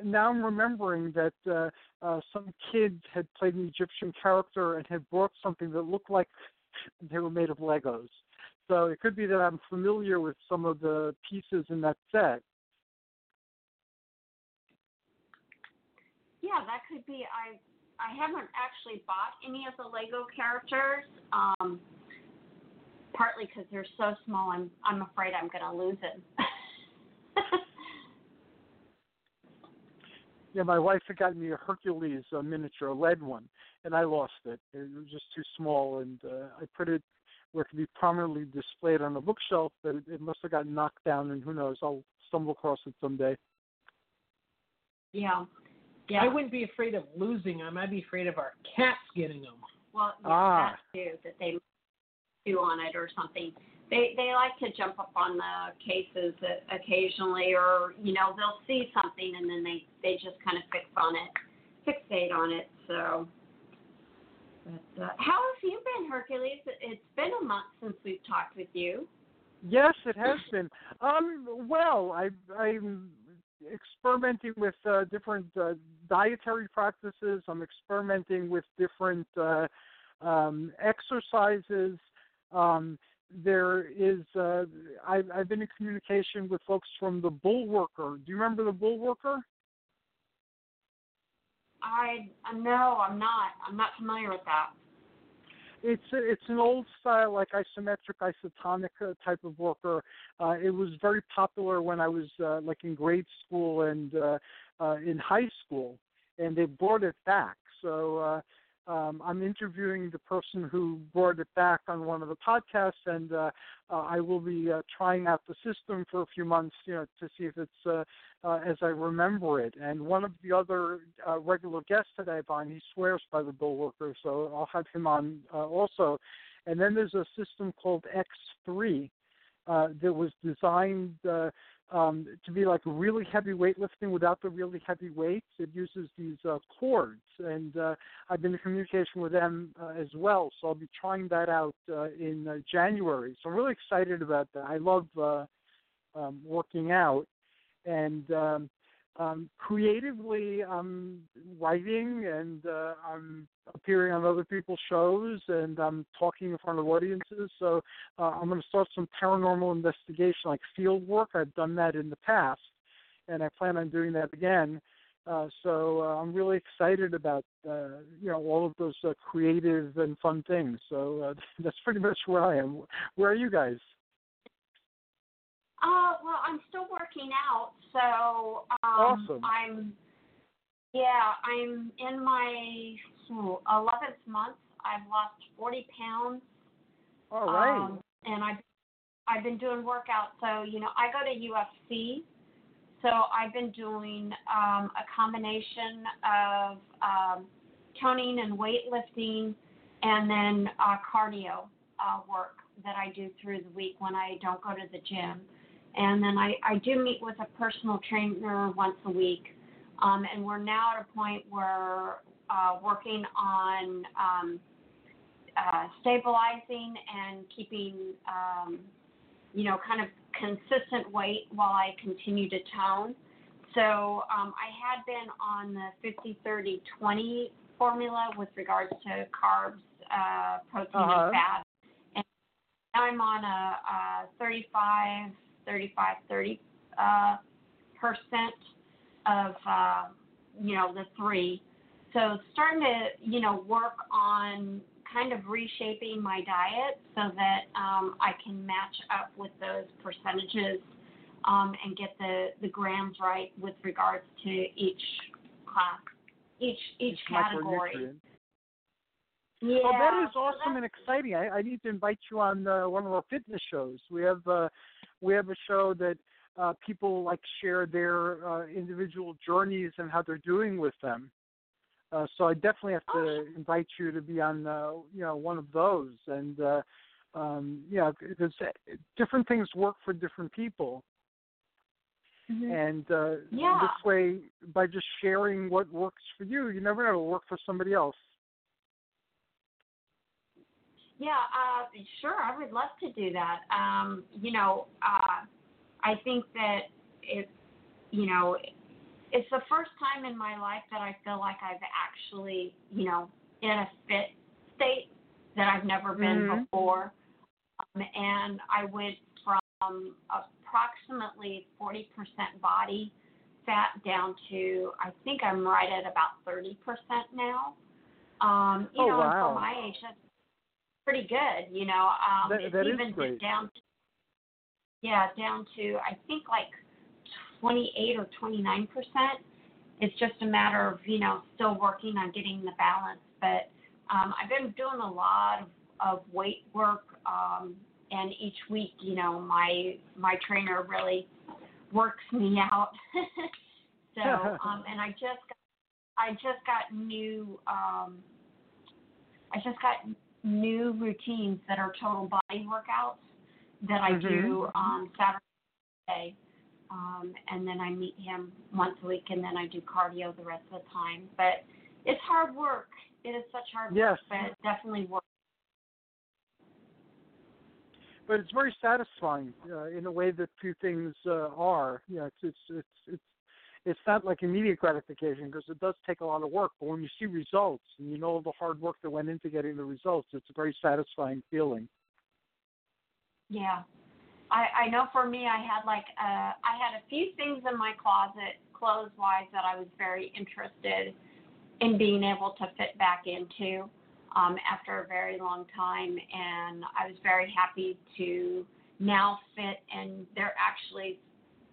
now I'm remembering that uh, uh, some kids had played an Egyptian character and had brought something that looked like they were made of Legos. So it could be that I'm familiar with some of the pieces in that set. Yeah, that could be. I I haven't actually bought any of the Lego characters. Um, partly because they're so small, I'm I'm afraid I'm going to lose it. Yeah, my wife had gotten me a Hercules a miniature, a lead one, and I lost it. It was just too small, and uh, I put it where it could be prominently displayed on a bookshelf, but it, it must have gotten knocked down, and who knows? I'll stumble across it someday. yeah. Yeah. I wouldn't be afraid of losing them. I'd be afraid of our cats getting them. Well, yeah, Ah. that too, that they do on it or something. They they like to jump up on the cases uh, occasionally, or you know they'll see something and then they they just kind of fix on it, fixate on it. So, but uh, how have you been, Hercules? It- It's been a month since we've talked with you. Yes, it has been. Um, well, I, I'm experimenting with uh, different uh, dietary practices. I'm experimenting with different uh, um, exercises. Um, there is. Uh, I've, I've been in communication with folks from the Bullworker. Do you remember the Bullworker? I uh, no, I'm not. I'm not familiar with that. It's it's an old style like isometric isotonic uh, type of worker. Uh, it was very popular when I was uh, like in grade school and uh, uh, in high school, and they brought it back. So uh, um, I'm interviewing the person who brought it back on one of the podcasts, and uh, uh, I will be uh, trying out the system for a few months, you know, to see if it's uh, uh, as I remember it. And one of the other uh, regular guests that I have on, he swears by the Bullworker, so I'll have him on uh, also. And then there's a system called X3 uh, that was designed. Uh, um, to be like really heavy weightlifting without the really heavy weights. It uses these uh, cords, and uh, I've been in communication with them uh, as well. So I'll be trying that out uh, in uh, January. So I'm really excited about that. I love uh, um, working out, and um, um, creatively, I'm writing and uh, I'm appearing on other people's shows and I'm talking in front of audiences. So uh, I'm going to start some paranormal investigation, like field work. I've done that in the past, and I plan on doing that again. Uh, so uh, I'm really excited about uh, you know all of those uh, creative and fun things. So that's pretty much where I am. Where are you guys? Uh, well, I'm still working out, so um, awesome. I'm yeah, I'm in my eleventh month. I've lost forty pounds. All right. Um, and I've I've been doing workouts. So you know, I go to UFC. So I've been doing um, a combination of um, toning and weightlifting, and then uh, cardio uh, work that I do through the week when I don't go to the gym. And then I, I do meet with a personal trainer once a week. Um, and we're now at a point where uh, working on um, uh, stabilizing and keeping, um, you know, kind of consistent weight while I continue to tone. So um, I had been on the 50 30 20 formula with regards to carbs, uh, protein, uh-huh. and fat. And now I'm on a, a 35 35, 30 uh, percent of uh, you know the three. So starting to you know work on kind of reshaping my diet so that um, I can match up with those percentages um, and get the the grams right with regards to each class, each each category. Yeah, well, that is so awesome and exciting. I, I need to invite you on uh, one of our fitness shows. We have uh, we have a show that uh, people like share their uh, individual journeys and how they're doing with them. Uh, so I definitely have to invite you to be on, uh, you know, one of those. And uh, um, yeah, because different things work for different people. Mm-hmm. And uh, yeah. this way, by just sharing what works for you, you never know it'll work for somebody else. Yeah, uh, sure. I would love to do that. Um, you know, uh, I think that it, you know, it's the first time in my life that I feel like I've actually, you know, in a fit state that I've never been Mhm. before. Um, and I went from approximately 40% body fat down to, I think I'm right at about 30% now. Um, you Oh, know, wow. for my age, that's pretty good. You know, um, That- that even great. down to, yeah, down to I think like 28 or 29 percent. It's just a matter of you know still working on getting the balance. But um, I've been doing a lot of, of weight work, um, and each week, you know, my my trainer really works me out. so, um, and I just got, I just got new um, I just got new routines that are total body workouts that I do Mhm. on Saturday. Um, and then I meet him once a week, and then I do cardio the rest of the time. But it's hard work. It is such hard Yes. work, but it definitely work. but it's very satisfying uh, in a way that few things uh, are. Know, it's it's it's it's it's not like immediate gratification because it does take a lot of work. But when you see results and you know the hard work that went into getting the results, it's a very satisfying feeling. Yeah. I, I know for me, I had like uh, I had a few things in my closet, clothes wise, that I was very interested in being able to fit back into um, after a very long time, and I was very happy to now fit, and they're actually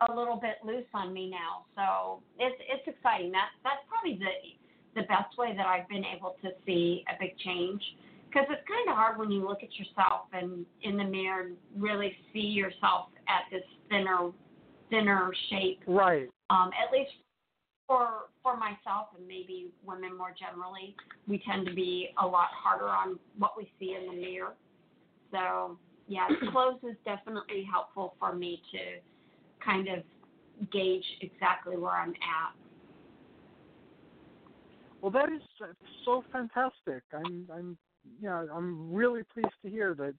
a little bit loose on me now. So it's it's exciting. That that's probably the the best way that I've been able to see a big change. Because it's kind of hard when you look at yourself and in the mirror and really see yourself at this thinner, thinner shape. Right. Um, at least for for myself and maybe women more generally, we tend to be a lot harder on what we see in the mirror. So yeah, clothes is definitely helpful for me to kind of gauge exactly where I'm at. Well, that is so fantastic. I'm, I'm, you know, I'm really pleased to hear that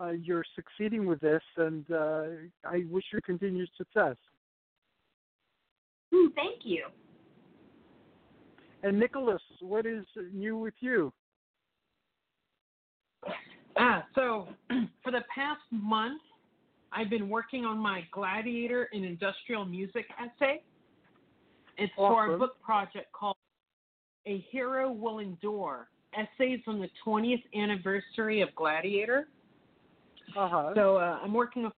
uh, you're succeeding with this, and uh, I wish you continued success. Hmm, thank you. And Nicholas, what is new with you? Ah, so for the past month, I've been working on my Gladiator in Industrial Music essay. It's for a book project called A Hero Will Endure Essays on the 20th Anniversary of Gladiator. Uh-huh. So uh, I'm working with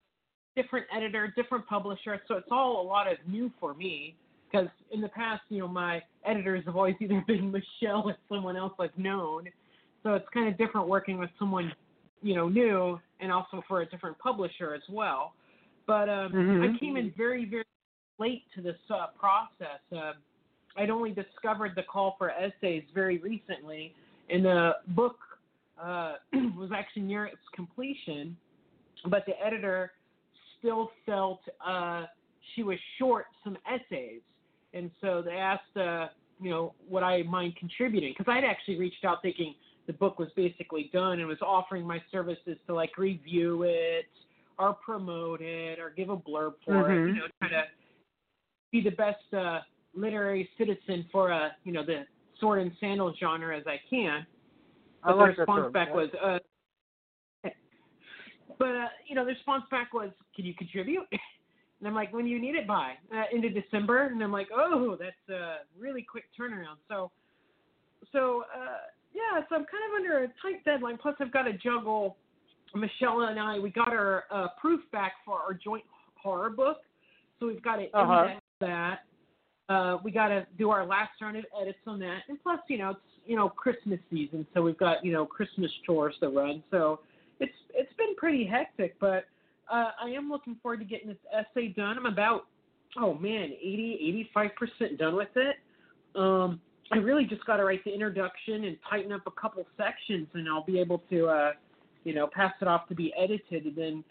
different editor, different publisher. So it's all a lot of new for me because in the past, you know, my editors have always either been Michelle or someone else I've known. So it's kind of different working with someone, you know, new and also for a different publisher as well. But um, Mhm. I came in very, very late to this uh, process. Uh, I'd only discovered the call for essays very recently, and the book uh, was actually near its completion, but the editor still felt uh, she was short some essays, and so they asked, uh, you know, would I mind contributing? Because I'd actually reached out thinking the book was basically done and was offering my services to like review it or promote it or give a blurb for it, Mhm. you know, try to be the best uh, literary citizen for a you know the sword and sandal genre as I can. I But like the response term, back yeah. was, uh, but uh, you know, the response back was, "Can you contribute?" And I'm like, "When do you need it by?" Uh, into December, and I'm like, "Oh, that's a really quick turnaround." So, so uh, yeah, so I'm kind of under a tight deadline. Plus, I've got to juggle. Michelle and I, we got our uh, proof back for our joint horror book, so we've got to Uh-huh. index that. Uh, we got to do our last round of edits on that, and plus, you know, it's you know Christmas season, so we've got you know Christmas chores to run. So it's it's been pretty hectic, but uh, I am looking forward to getting this essay done. I'm about oh man, 80 85 percent done with it. Um, I really just got to write the introduction and tighten up a couple sections, and I'll be able to uh, you know pass it off to be edited and then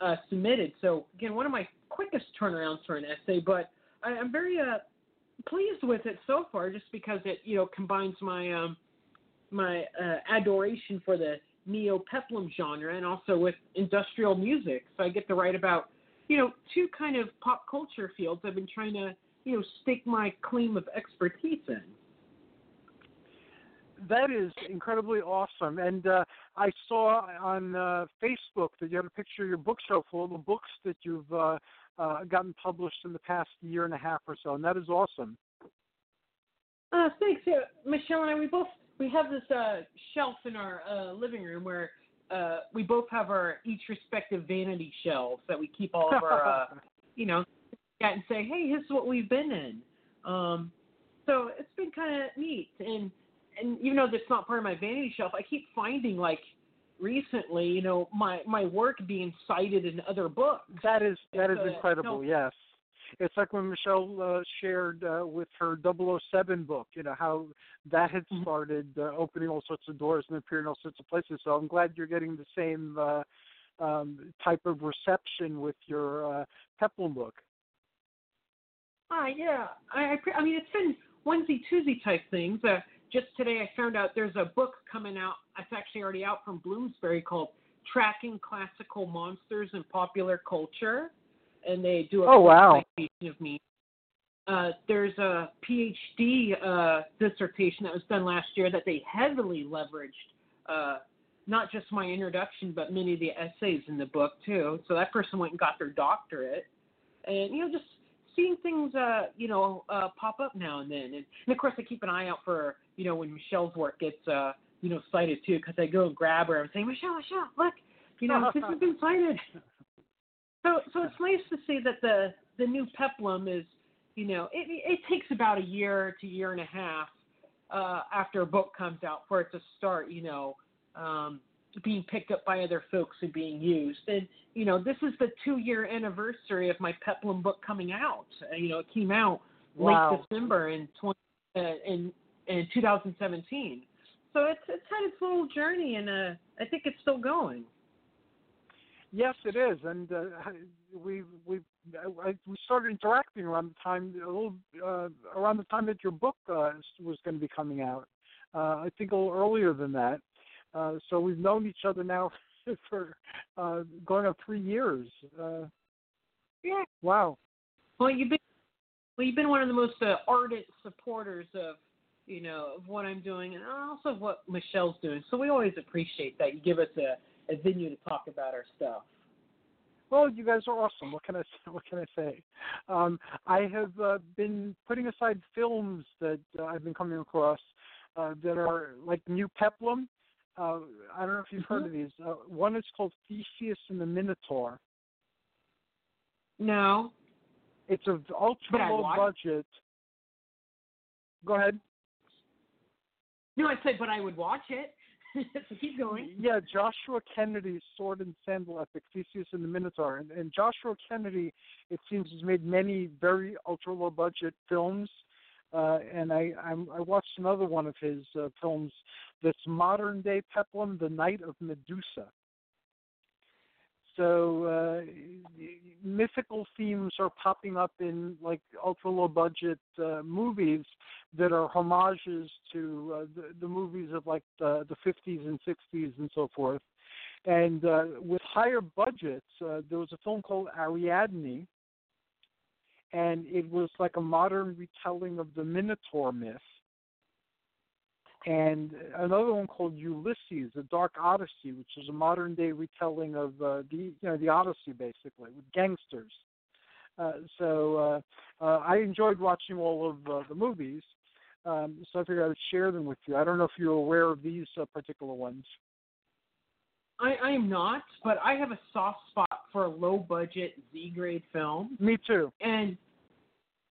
uh, submitted. So again, one of my quickest turnarounds for an essay, but I, I'm very uh, pleased with it so far, just because it you know combines my um, my uh, adoration for the neo peplum genre and also with industrial music. So I get to write about you know two kind of pop culture fields I've been trying to you know stake my claim of expertise in. That is incredibly awesome. And uh, I saw on uh, Facebook that you had a picture of your bookshelf full of the books that you've uh, uh, gotten published in the past year and a half or so, and that is awesome. Uh, thanks. Yeah, Michelle and I, we both we have this uh, shelf in our uh, living room where uh, we both have our each respective vanity shelves that we keep all of our, uh, you know, and say, hey, this is what we've been in. Um, so it's been kind of neat, and and even though that's not part of my vanity shelf, I keep finding like recently, you know, my my work being cited in other books. That is that is So, incredible. no. Yes, it's like when Michelle uh, shared uh, with her 007 book. You know how that had Mm-hmm. started uh, opening all sorts of doors and appearing in all sorts of places. So I'm glad you're getting the same uh, um, type of reception with your uh, Peplum book. Ah, yeah. I, I, I mean, it's been onesie twosie type things. Uh, just today, I found out there's a book coming out. It's actually already out from Bloomsbury called "Tracking Classical Monsters in Popular Culture," and they do a Oh, wow. of me. Uh, there's a PhD uh, dissertation that was done last year that they heavily leveraged. Uh, not just my introduction, but many of the essays in the book too. So that person went and got their doctorate, and you know, just seeing things, uh, you know, uh, pop up now and then. And, and of course, I keep an eye out for, you know, when Michelle's work gets, uh, you know, cited too, because I go and grab her and say, Michelle, Michelle, look, you know, this has been cited. So, so it's nice to see that the the new peplum is, you know, it it takes about a year to year and a half uh, after a book comes out for it to start, you know, um, being picked up by other folks and being used. And you know, this is the two-year anniversary of my Peplum book coming out. Uh, you know, it came out Wow. late December in 20, uh, in in 2017. So it's it's had its little journey, and uh, I think it's still going. Yes, it is, and uh, we we we started interacting around the time a little uh, around the time that your book uh, was going to be coming out. Uh, I think a little earlier than that. Uh, so we've known each other now for uh, going on three years. Uh, yeah. Wow. Well, you've been well, you've been one of the most uh, ardent supporters of you know of what I'm doing, and also of what Michelle's doing. So we always appreciate that you give us a, a venue to talk about our stuff. Well, you guys are awesome. What can I what can I say? Um, I have uh, been putting aside films that uh, I've been coming across uh, that are like New Peplum. Uh, I don't know if you've heard of these. Uh, one is called Theseus and the Minotaur. No. It's a ultra low budget. Go ahead. No, I said, but I would watch it. so keep going. Yeah, Joshua Kennedy's Sword and Sandal epic, Theseus and the Minotaur. And, and Joshua Kennedy, it seems, has made many very ultra low budget films. Uh, and I, I'm, I watched another one of his uh, films that's modern day Peplum, The Night of Medusa. So uh, mythical themes are popping up in like ultra low budget uh, movies that are homages to uh, the, the movies of like the, the 50s and 60s and so forth. And uh, with higher budgets, uh, there was a film called Ariadne, and it was like a modern retelling of the Minotaur myth. And another one called Ulysses, the Dark Odyssey, which is a modern day retelling of uh, the you know the Odyssey basically with gangsters. Uh, so uh, uh, I enjoyed watching all of uh, the movies, um, so I figured I would share them with you. I don't know if you're aware of these uh, particular ones. I, I am not, but I have a soft spot for a low budget Z grade film. Me too. And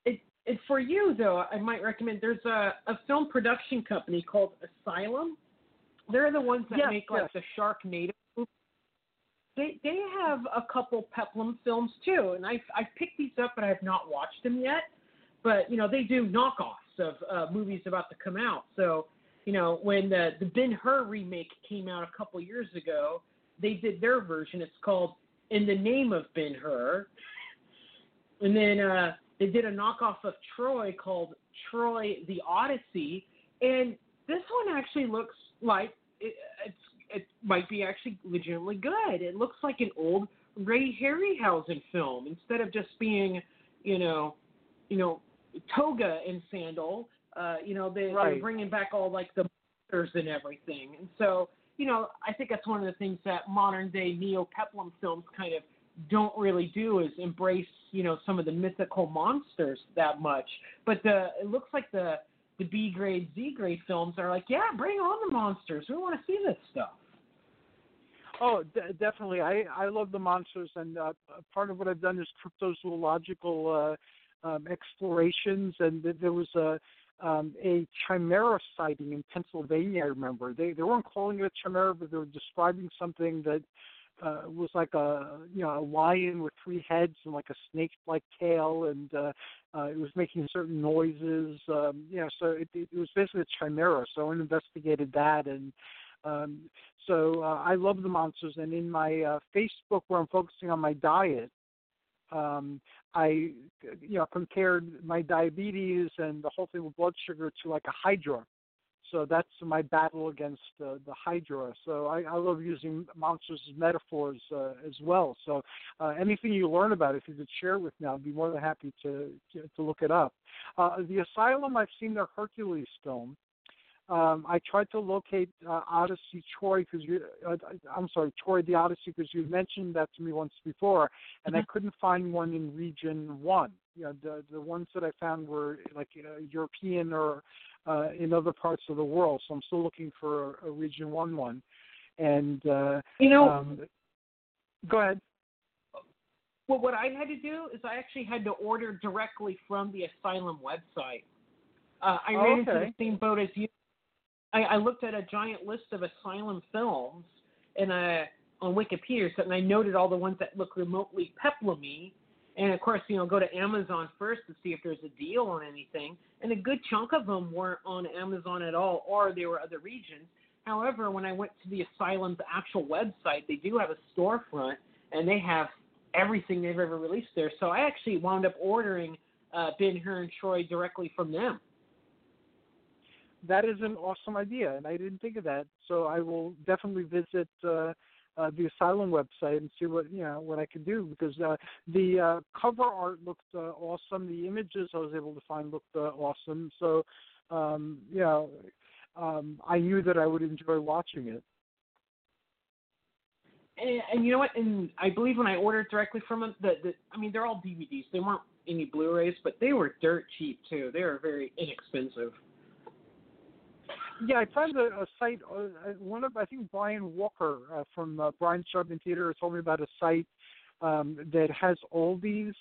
it, it for you though, I might recommend. There's a, a film production company called Asylum. They're the ones that Yes, make like the Sharknado. movies. They they have a couple Peplum films too, and I I picked these up, but I have not watched them yet. But you know they do knockoffs of uh, movies about to come out. So you know when the the Ben Hur remake came out a couple years ago, they did their version. It's called In the Name of Ben Hur. And then uh, they did a knockoff of Troy called Troy the Odyssey. And this one actually looks like it, it might be actually legitimately good. It looks like an old Ray Harryhausen film instead of just being, you know, you know, toga and sandal. Uh, you know, they, Right. they're bringing back all like the monsters and everything. And so, you know, I think that's one of the things that modern day neo peplum films kind of don't really do is embrace, you know, some of the mythical monsters that much. But the it looks like the the B grade, Z grade films are like, yeah, bring on the monsters. We want to see this stuff. Oh, de- definitely. I I love the monsters, and uh, part of what I've done is cryptozoological uh, um, explorations. And th- there was a um, a chimera sighting in Pennsylvania. I remember they they weren't calling it a chimera, but they were describing something that uh, was like a you know a lion with three heads and like a snake-like tail, and uh, uh, it was making certain noises. Um, you know, so it, it was basically a chimera. So I investigated that and. Um, so uh, I love the monsters, and in my uh, Facebook where I'm focusing on my diet, um, I you know compared my diabetes and the whole thing with blood sugar to like a hydra. So that's my battle against uh, the hydra. So I, I love using monsters as metaphors uh, as well. So uh, anything you learn about, it, if you could share it with me, I'd be more than happy to to, look it up. Uh, the Asylum, I've seen their Hercules film um, I tried to locate uh, Odyssey Troy because you, uh, I'm sorry, Troy the Odyssey because you mentioned that to me once before, and I couldn't find one in Region One. You know, the the ones that I found were like uh, European or uh, in other parts of the world. So I'm still looking for a, a Region One one. And uh, You know, um, go ahead. well, what I had to do is I actually had to order directly from the Asylum website. Uh, I Oh, ran into the same boat as you. I, I looked at a giant list of asylum films and on Wikipedia, and I noted all the ones that look remotely peplumy. And of course, you know, go to Amazon first to see if there's a deal on anything. And a good chunk of them weren't on Amazon at all, or they were other regions. However, when I went to the asylum's actual website, they do have a storefront, and they have everything they've ever released there. So I actually wound up ordering uh, Ben Hur and Troy directly from them. That is an awesome idea, and I didn't think of that. So I will definitely visit uh, uh, the Asylum website and see what you know what I could do because uh, the uh, cover art looked uh, awesome. The images I was able to find looked uh, awesome. So um, you know, um, I knew that I would enjoy watching it. And, and you know what? And I believe when I ordered directly from them, the, the I mean they're all DVDs. They weren't any Blu-rays, but they were dirt cheap too. They were very inexpensive. Yeah, I found a, a site. Uh, uh, one of I think Brian Walker uh, from uh, Brian Sharpman Theater told me about a site um, that has all these,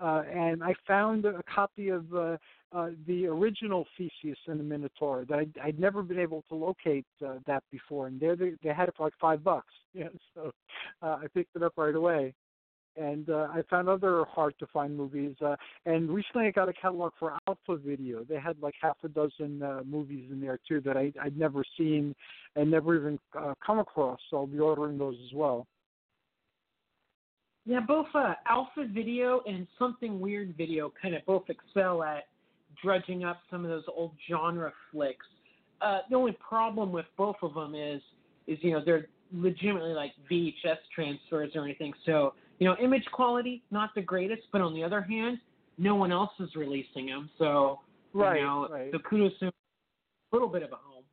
uh, and I found a copy of uh, uh, the original Theseus and the Minotaur that I'd, I'd never been able to locate uh, that before, and there they, they had it for like five bucks. Yeah, so uh, I picked it up right away. And uh, I found other hard to find movies. Uh, and recently I got a catalog for Alpha Video. They had like half a dozen uh, movies in there too that I, I'd never seen and never even uh, come across. So I'll be ordering those as well. Yeah, both uh, Alpha Video and Something Weird Video kind of both excel at dredging up some of those old genre flicks. Uh, the only problem with both of them is, is you know they're legitimately like VHS transfers or anything. So you know, image quality not the greatest, but on the other hand, no one else is releasing them. So Right, you know, right. so kudos a little bit of a home.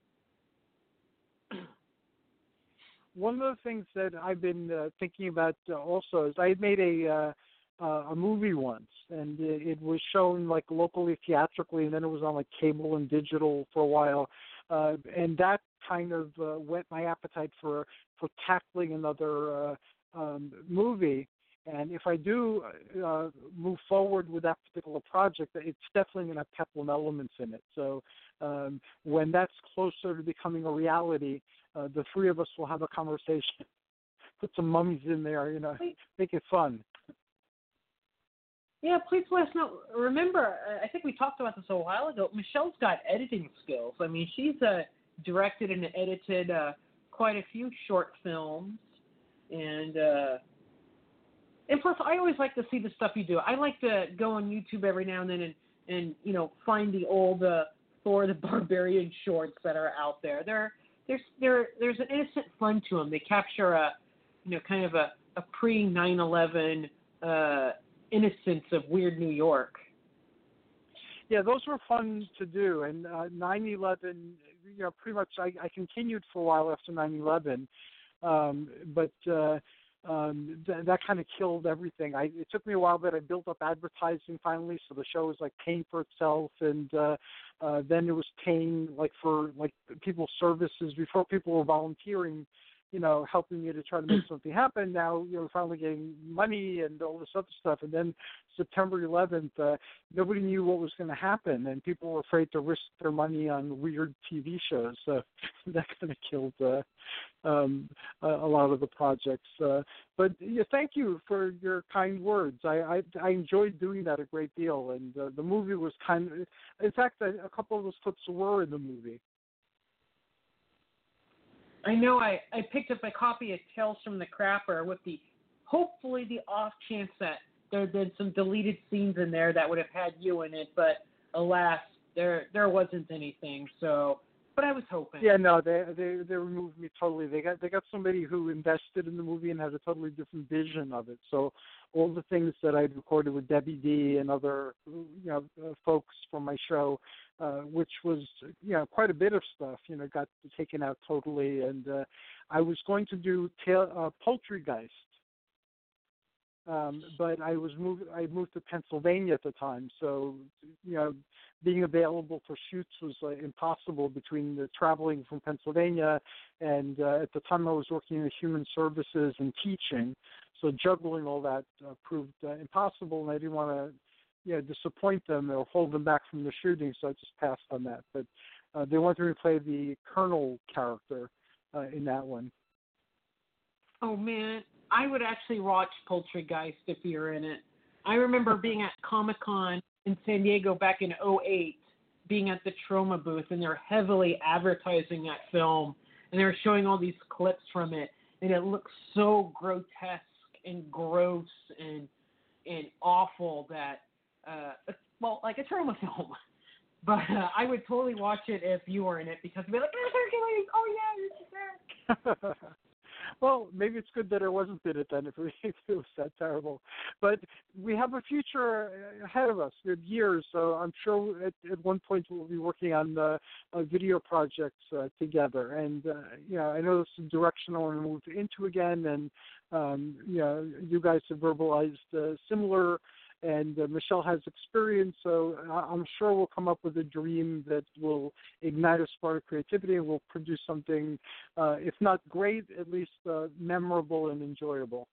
One of the things that I've been uh, thinking about uh, also is I made a uh, uh, a movie once, and it, it was shown like locally theatrically, and then it was on like cable and digital for a while, uh, and that kind of uh, whet my appetite for for tackling another uh, um, movie. And if I do uh, move forward with that particular project, it's definitely going to have peplum elements in it. So um, when that's closer to becoming a reality, uh, the three of us will have a conversation. Put some mummies in there, you know, make it fun. Yeah, please let us know. Remember, uh, I think we talked about this a while ago. Michelle's got editing skills. I mean, she's uh, directed and edited uh, quite a few short films, and uh, and plus, I always like to see the stuff you do. I like to go on YouTube every now and then and and you know find the old uh, Thor the Barbarian shorts that are out there. There, there's there there's an innocent fun to them. They capture a you know kind of a a pre 9/11 uh, innocence of weird New York. Yeah, those were fun to do. And uh, 9/11, you know, pretty much I, I continued for a while after 9/11, um, but uh, um, th- that kind of killed everything. I, it took me a while, but I built up advertising finally, so the show was like paying for itself, and uh, uh, then it was paying like for like people's services before people were volunteering you know, helping me to try to make something happen. Now, you know, finally getting money and all this other stuff. And then September 11th, uh, nobody knew what was going to happen, and people were afraid to risk their money on weird TV shows. So that kind of killed uh, um, a, a lot of the projects. Uh, but yeah, thank you for your kind words. I, I I enjoyed doing that a great deal, and uh, the movie was kind of. In fact, a, a couple of those clips were in the movie. I know I, I picked up a copy of Tales from the Crapper with the hopefully the off chance that there had been some deleted scenes in there that would have had you in it, but alas, there there wasn't anything. So, but I was hoping. Yeah, no, they they they removed me totally. They got they got somebody who invested in the movie and has a totally different vision of it. So all the things that I'd recorded with Debbie D and other you know uh, folks from my show, uh, which was you know quite a bit of stuff, you know, got taken out totally. And uh, I was going to do tail, uh, Poultrygeist, um, but I was moved. I moved to Pennsylvania at the time, so you know, being available for shoots was uh, impossible between the traveling from Pennsylvania and uh, at the time I was working in human services and teaching. So juggling all that uh, proved uh, impossible, and I didn't want to you know disappoint them or hold them back from the shooting, so I just passed on that. But uh, they me to play the Colonel character uh, in that one. Oh man, I would actually watch Poultrygeist if you're in it. I remember being at Comic Con in San Diego back in 08, being at the Troma booth, and they're heavily advertising that film, and they were showing all these clips from it, and it looks so grotesque and gross and and awful that uh well like a Troma film. But uh, I would totally watch it if you were in it because I'd be like, Hercules, oh yeah, you're there. well, maybe it's good that I wasn't in it then if it was that terrible. But we have a future ahead of us. We have years, so I'm sure at, at one point we'll be working on uh, uh, video projects uh, together. And uh, you know, I know this is the direction I want to move into again. And um, you know, you guys have verbalized uh, similar and uh, Michelle has experience, so I'm sure we'll come up with a dream that will ignite a spark of creativity and will produce something, uh, if not great, at least uh, memorable and enjoyable.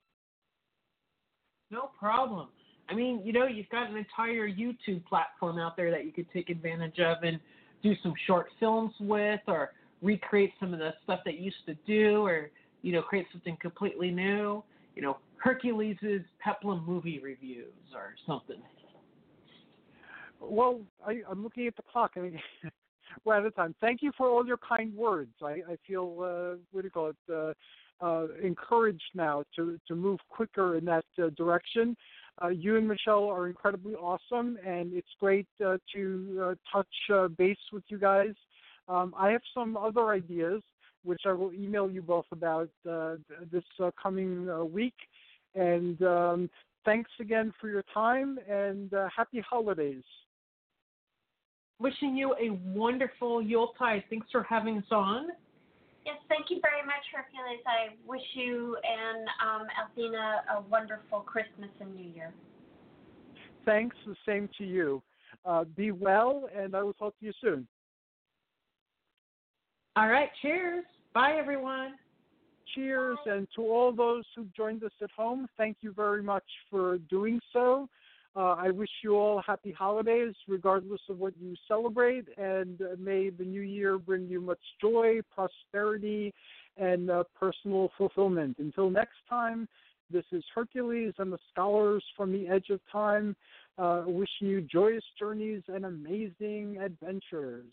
No problem. I mean, you know, you've got an entire YouTube platform out there that you could take advantage of and do some short films with, or recreate some of the stuff that you used to do, or you know, create something completely new. You know, Hercules's Peplum movie reviews or something. Well, I, I'm looking at the clock. I mean, we're out of time. Thank you for all your kind words. I, I feel uh, what do you call it? Uh, uh, encouraged now to to move quicker in that uh, direction. Uh, you and Michelle are incredibly awesome, and it's great uh, to uh, touch uh, base with you guys. Um, I have some other ideas, which I will email you both about uh, this uh, coming uh, week. And um, thanks again for your time and uh, happy holidays. Wishing you a wonderful Yuletide. Thanks for having us on. Yes, thank you very much, Hercules. I wish you and um, Althena a wonderful Christmas and New Year. Thanks, the same to you. Uh, be well, and I will talk to you soon. All right, cheers. Bye, everyone cheers. And to all those who joined us at home, thank you very much for doing so. Uh, I wish you all happy holidays, regardless of what you celebrate, and may the new year bring you much joy, prosperity, and uh, personal fulfillment. Until next time, this is Hercules and the scholars from the edge of time, uh, wishing you joyous journeys and amazing adventures.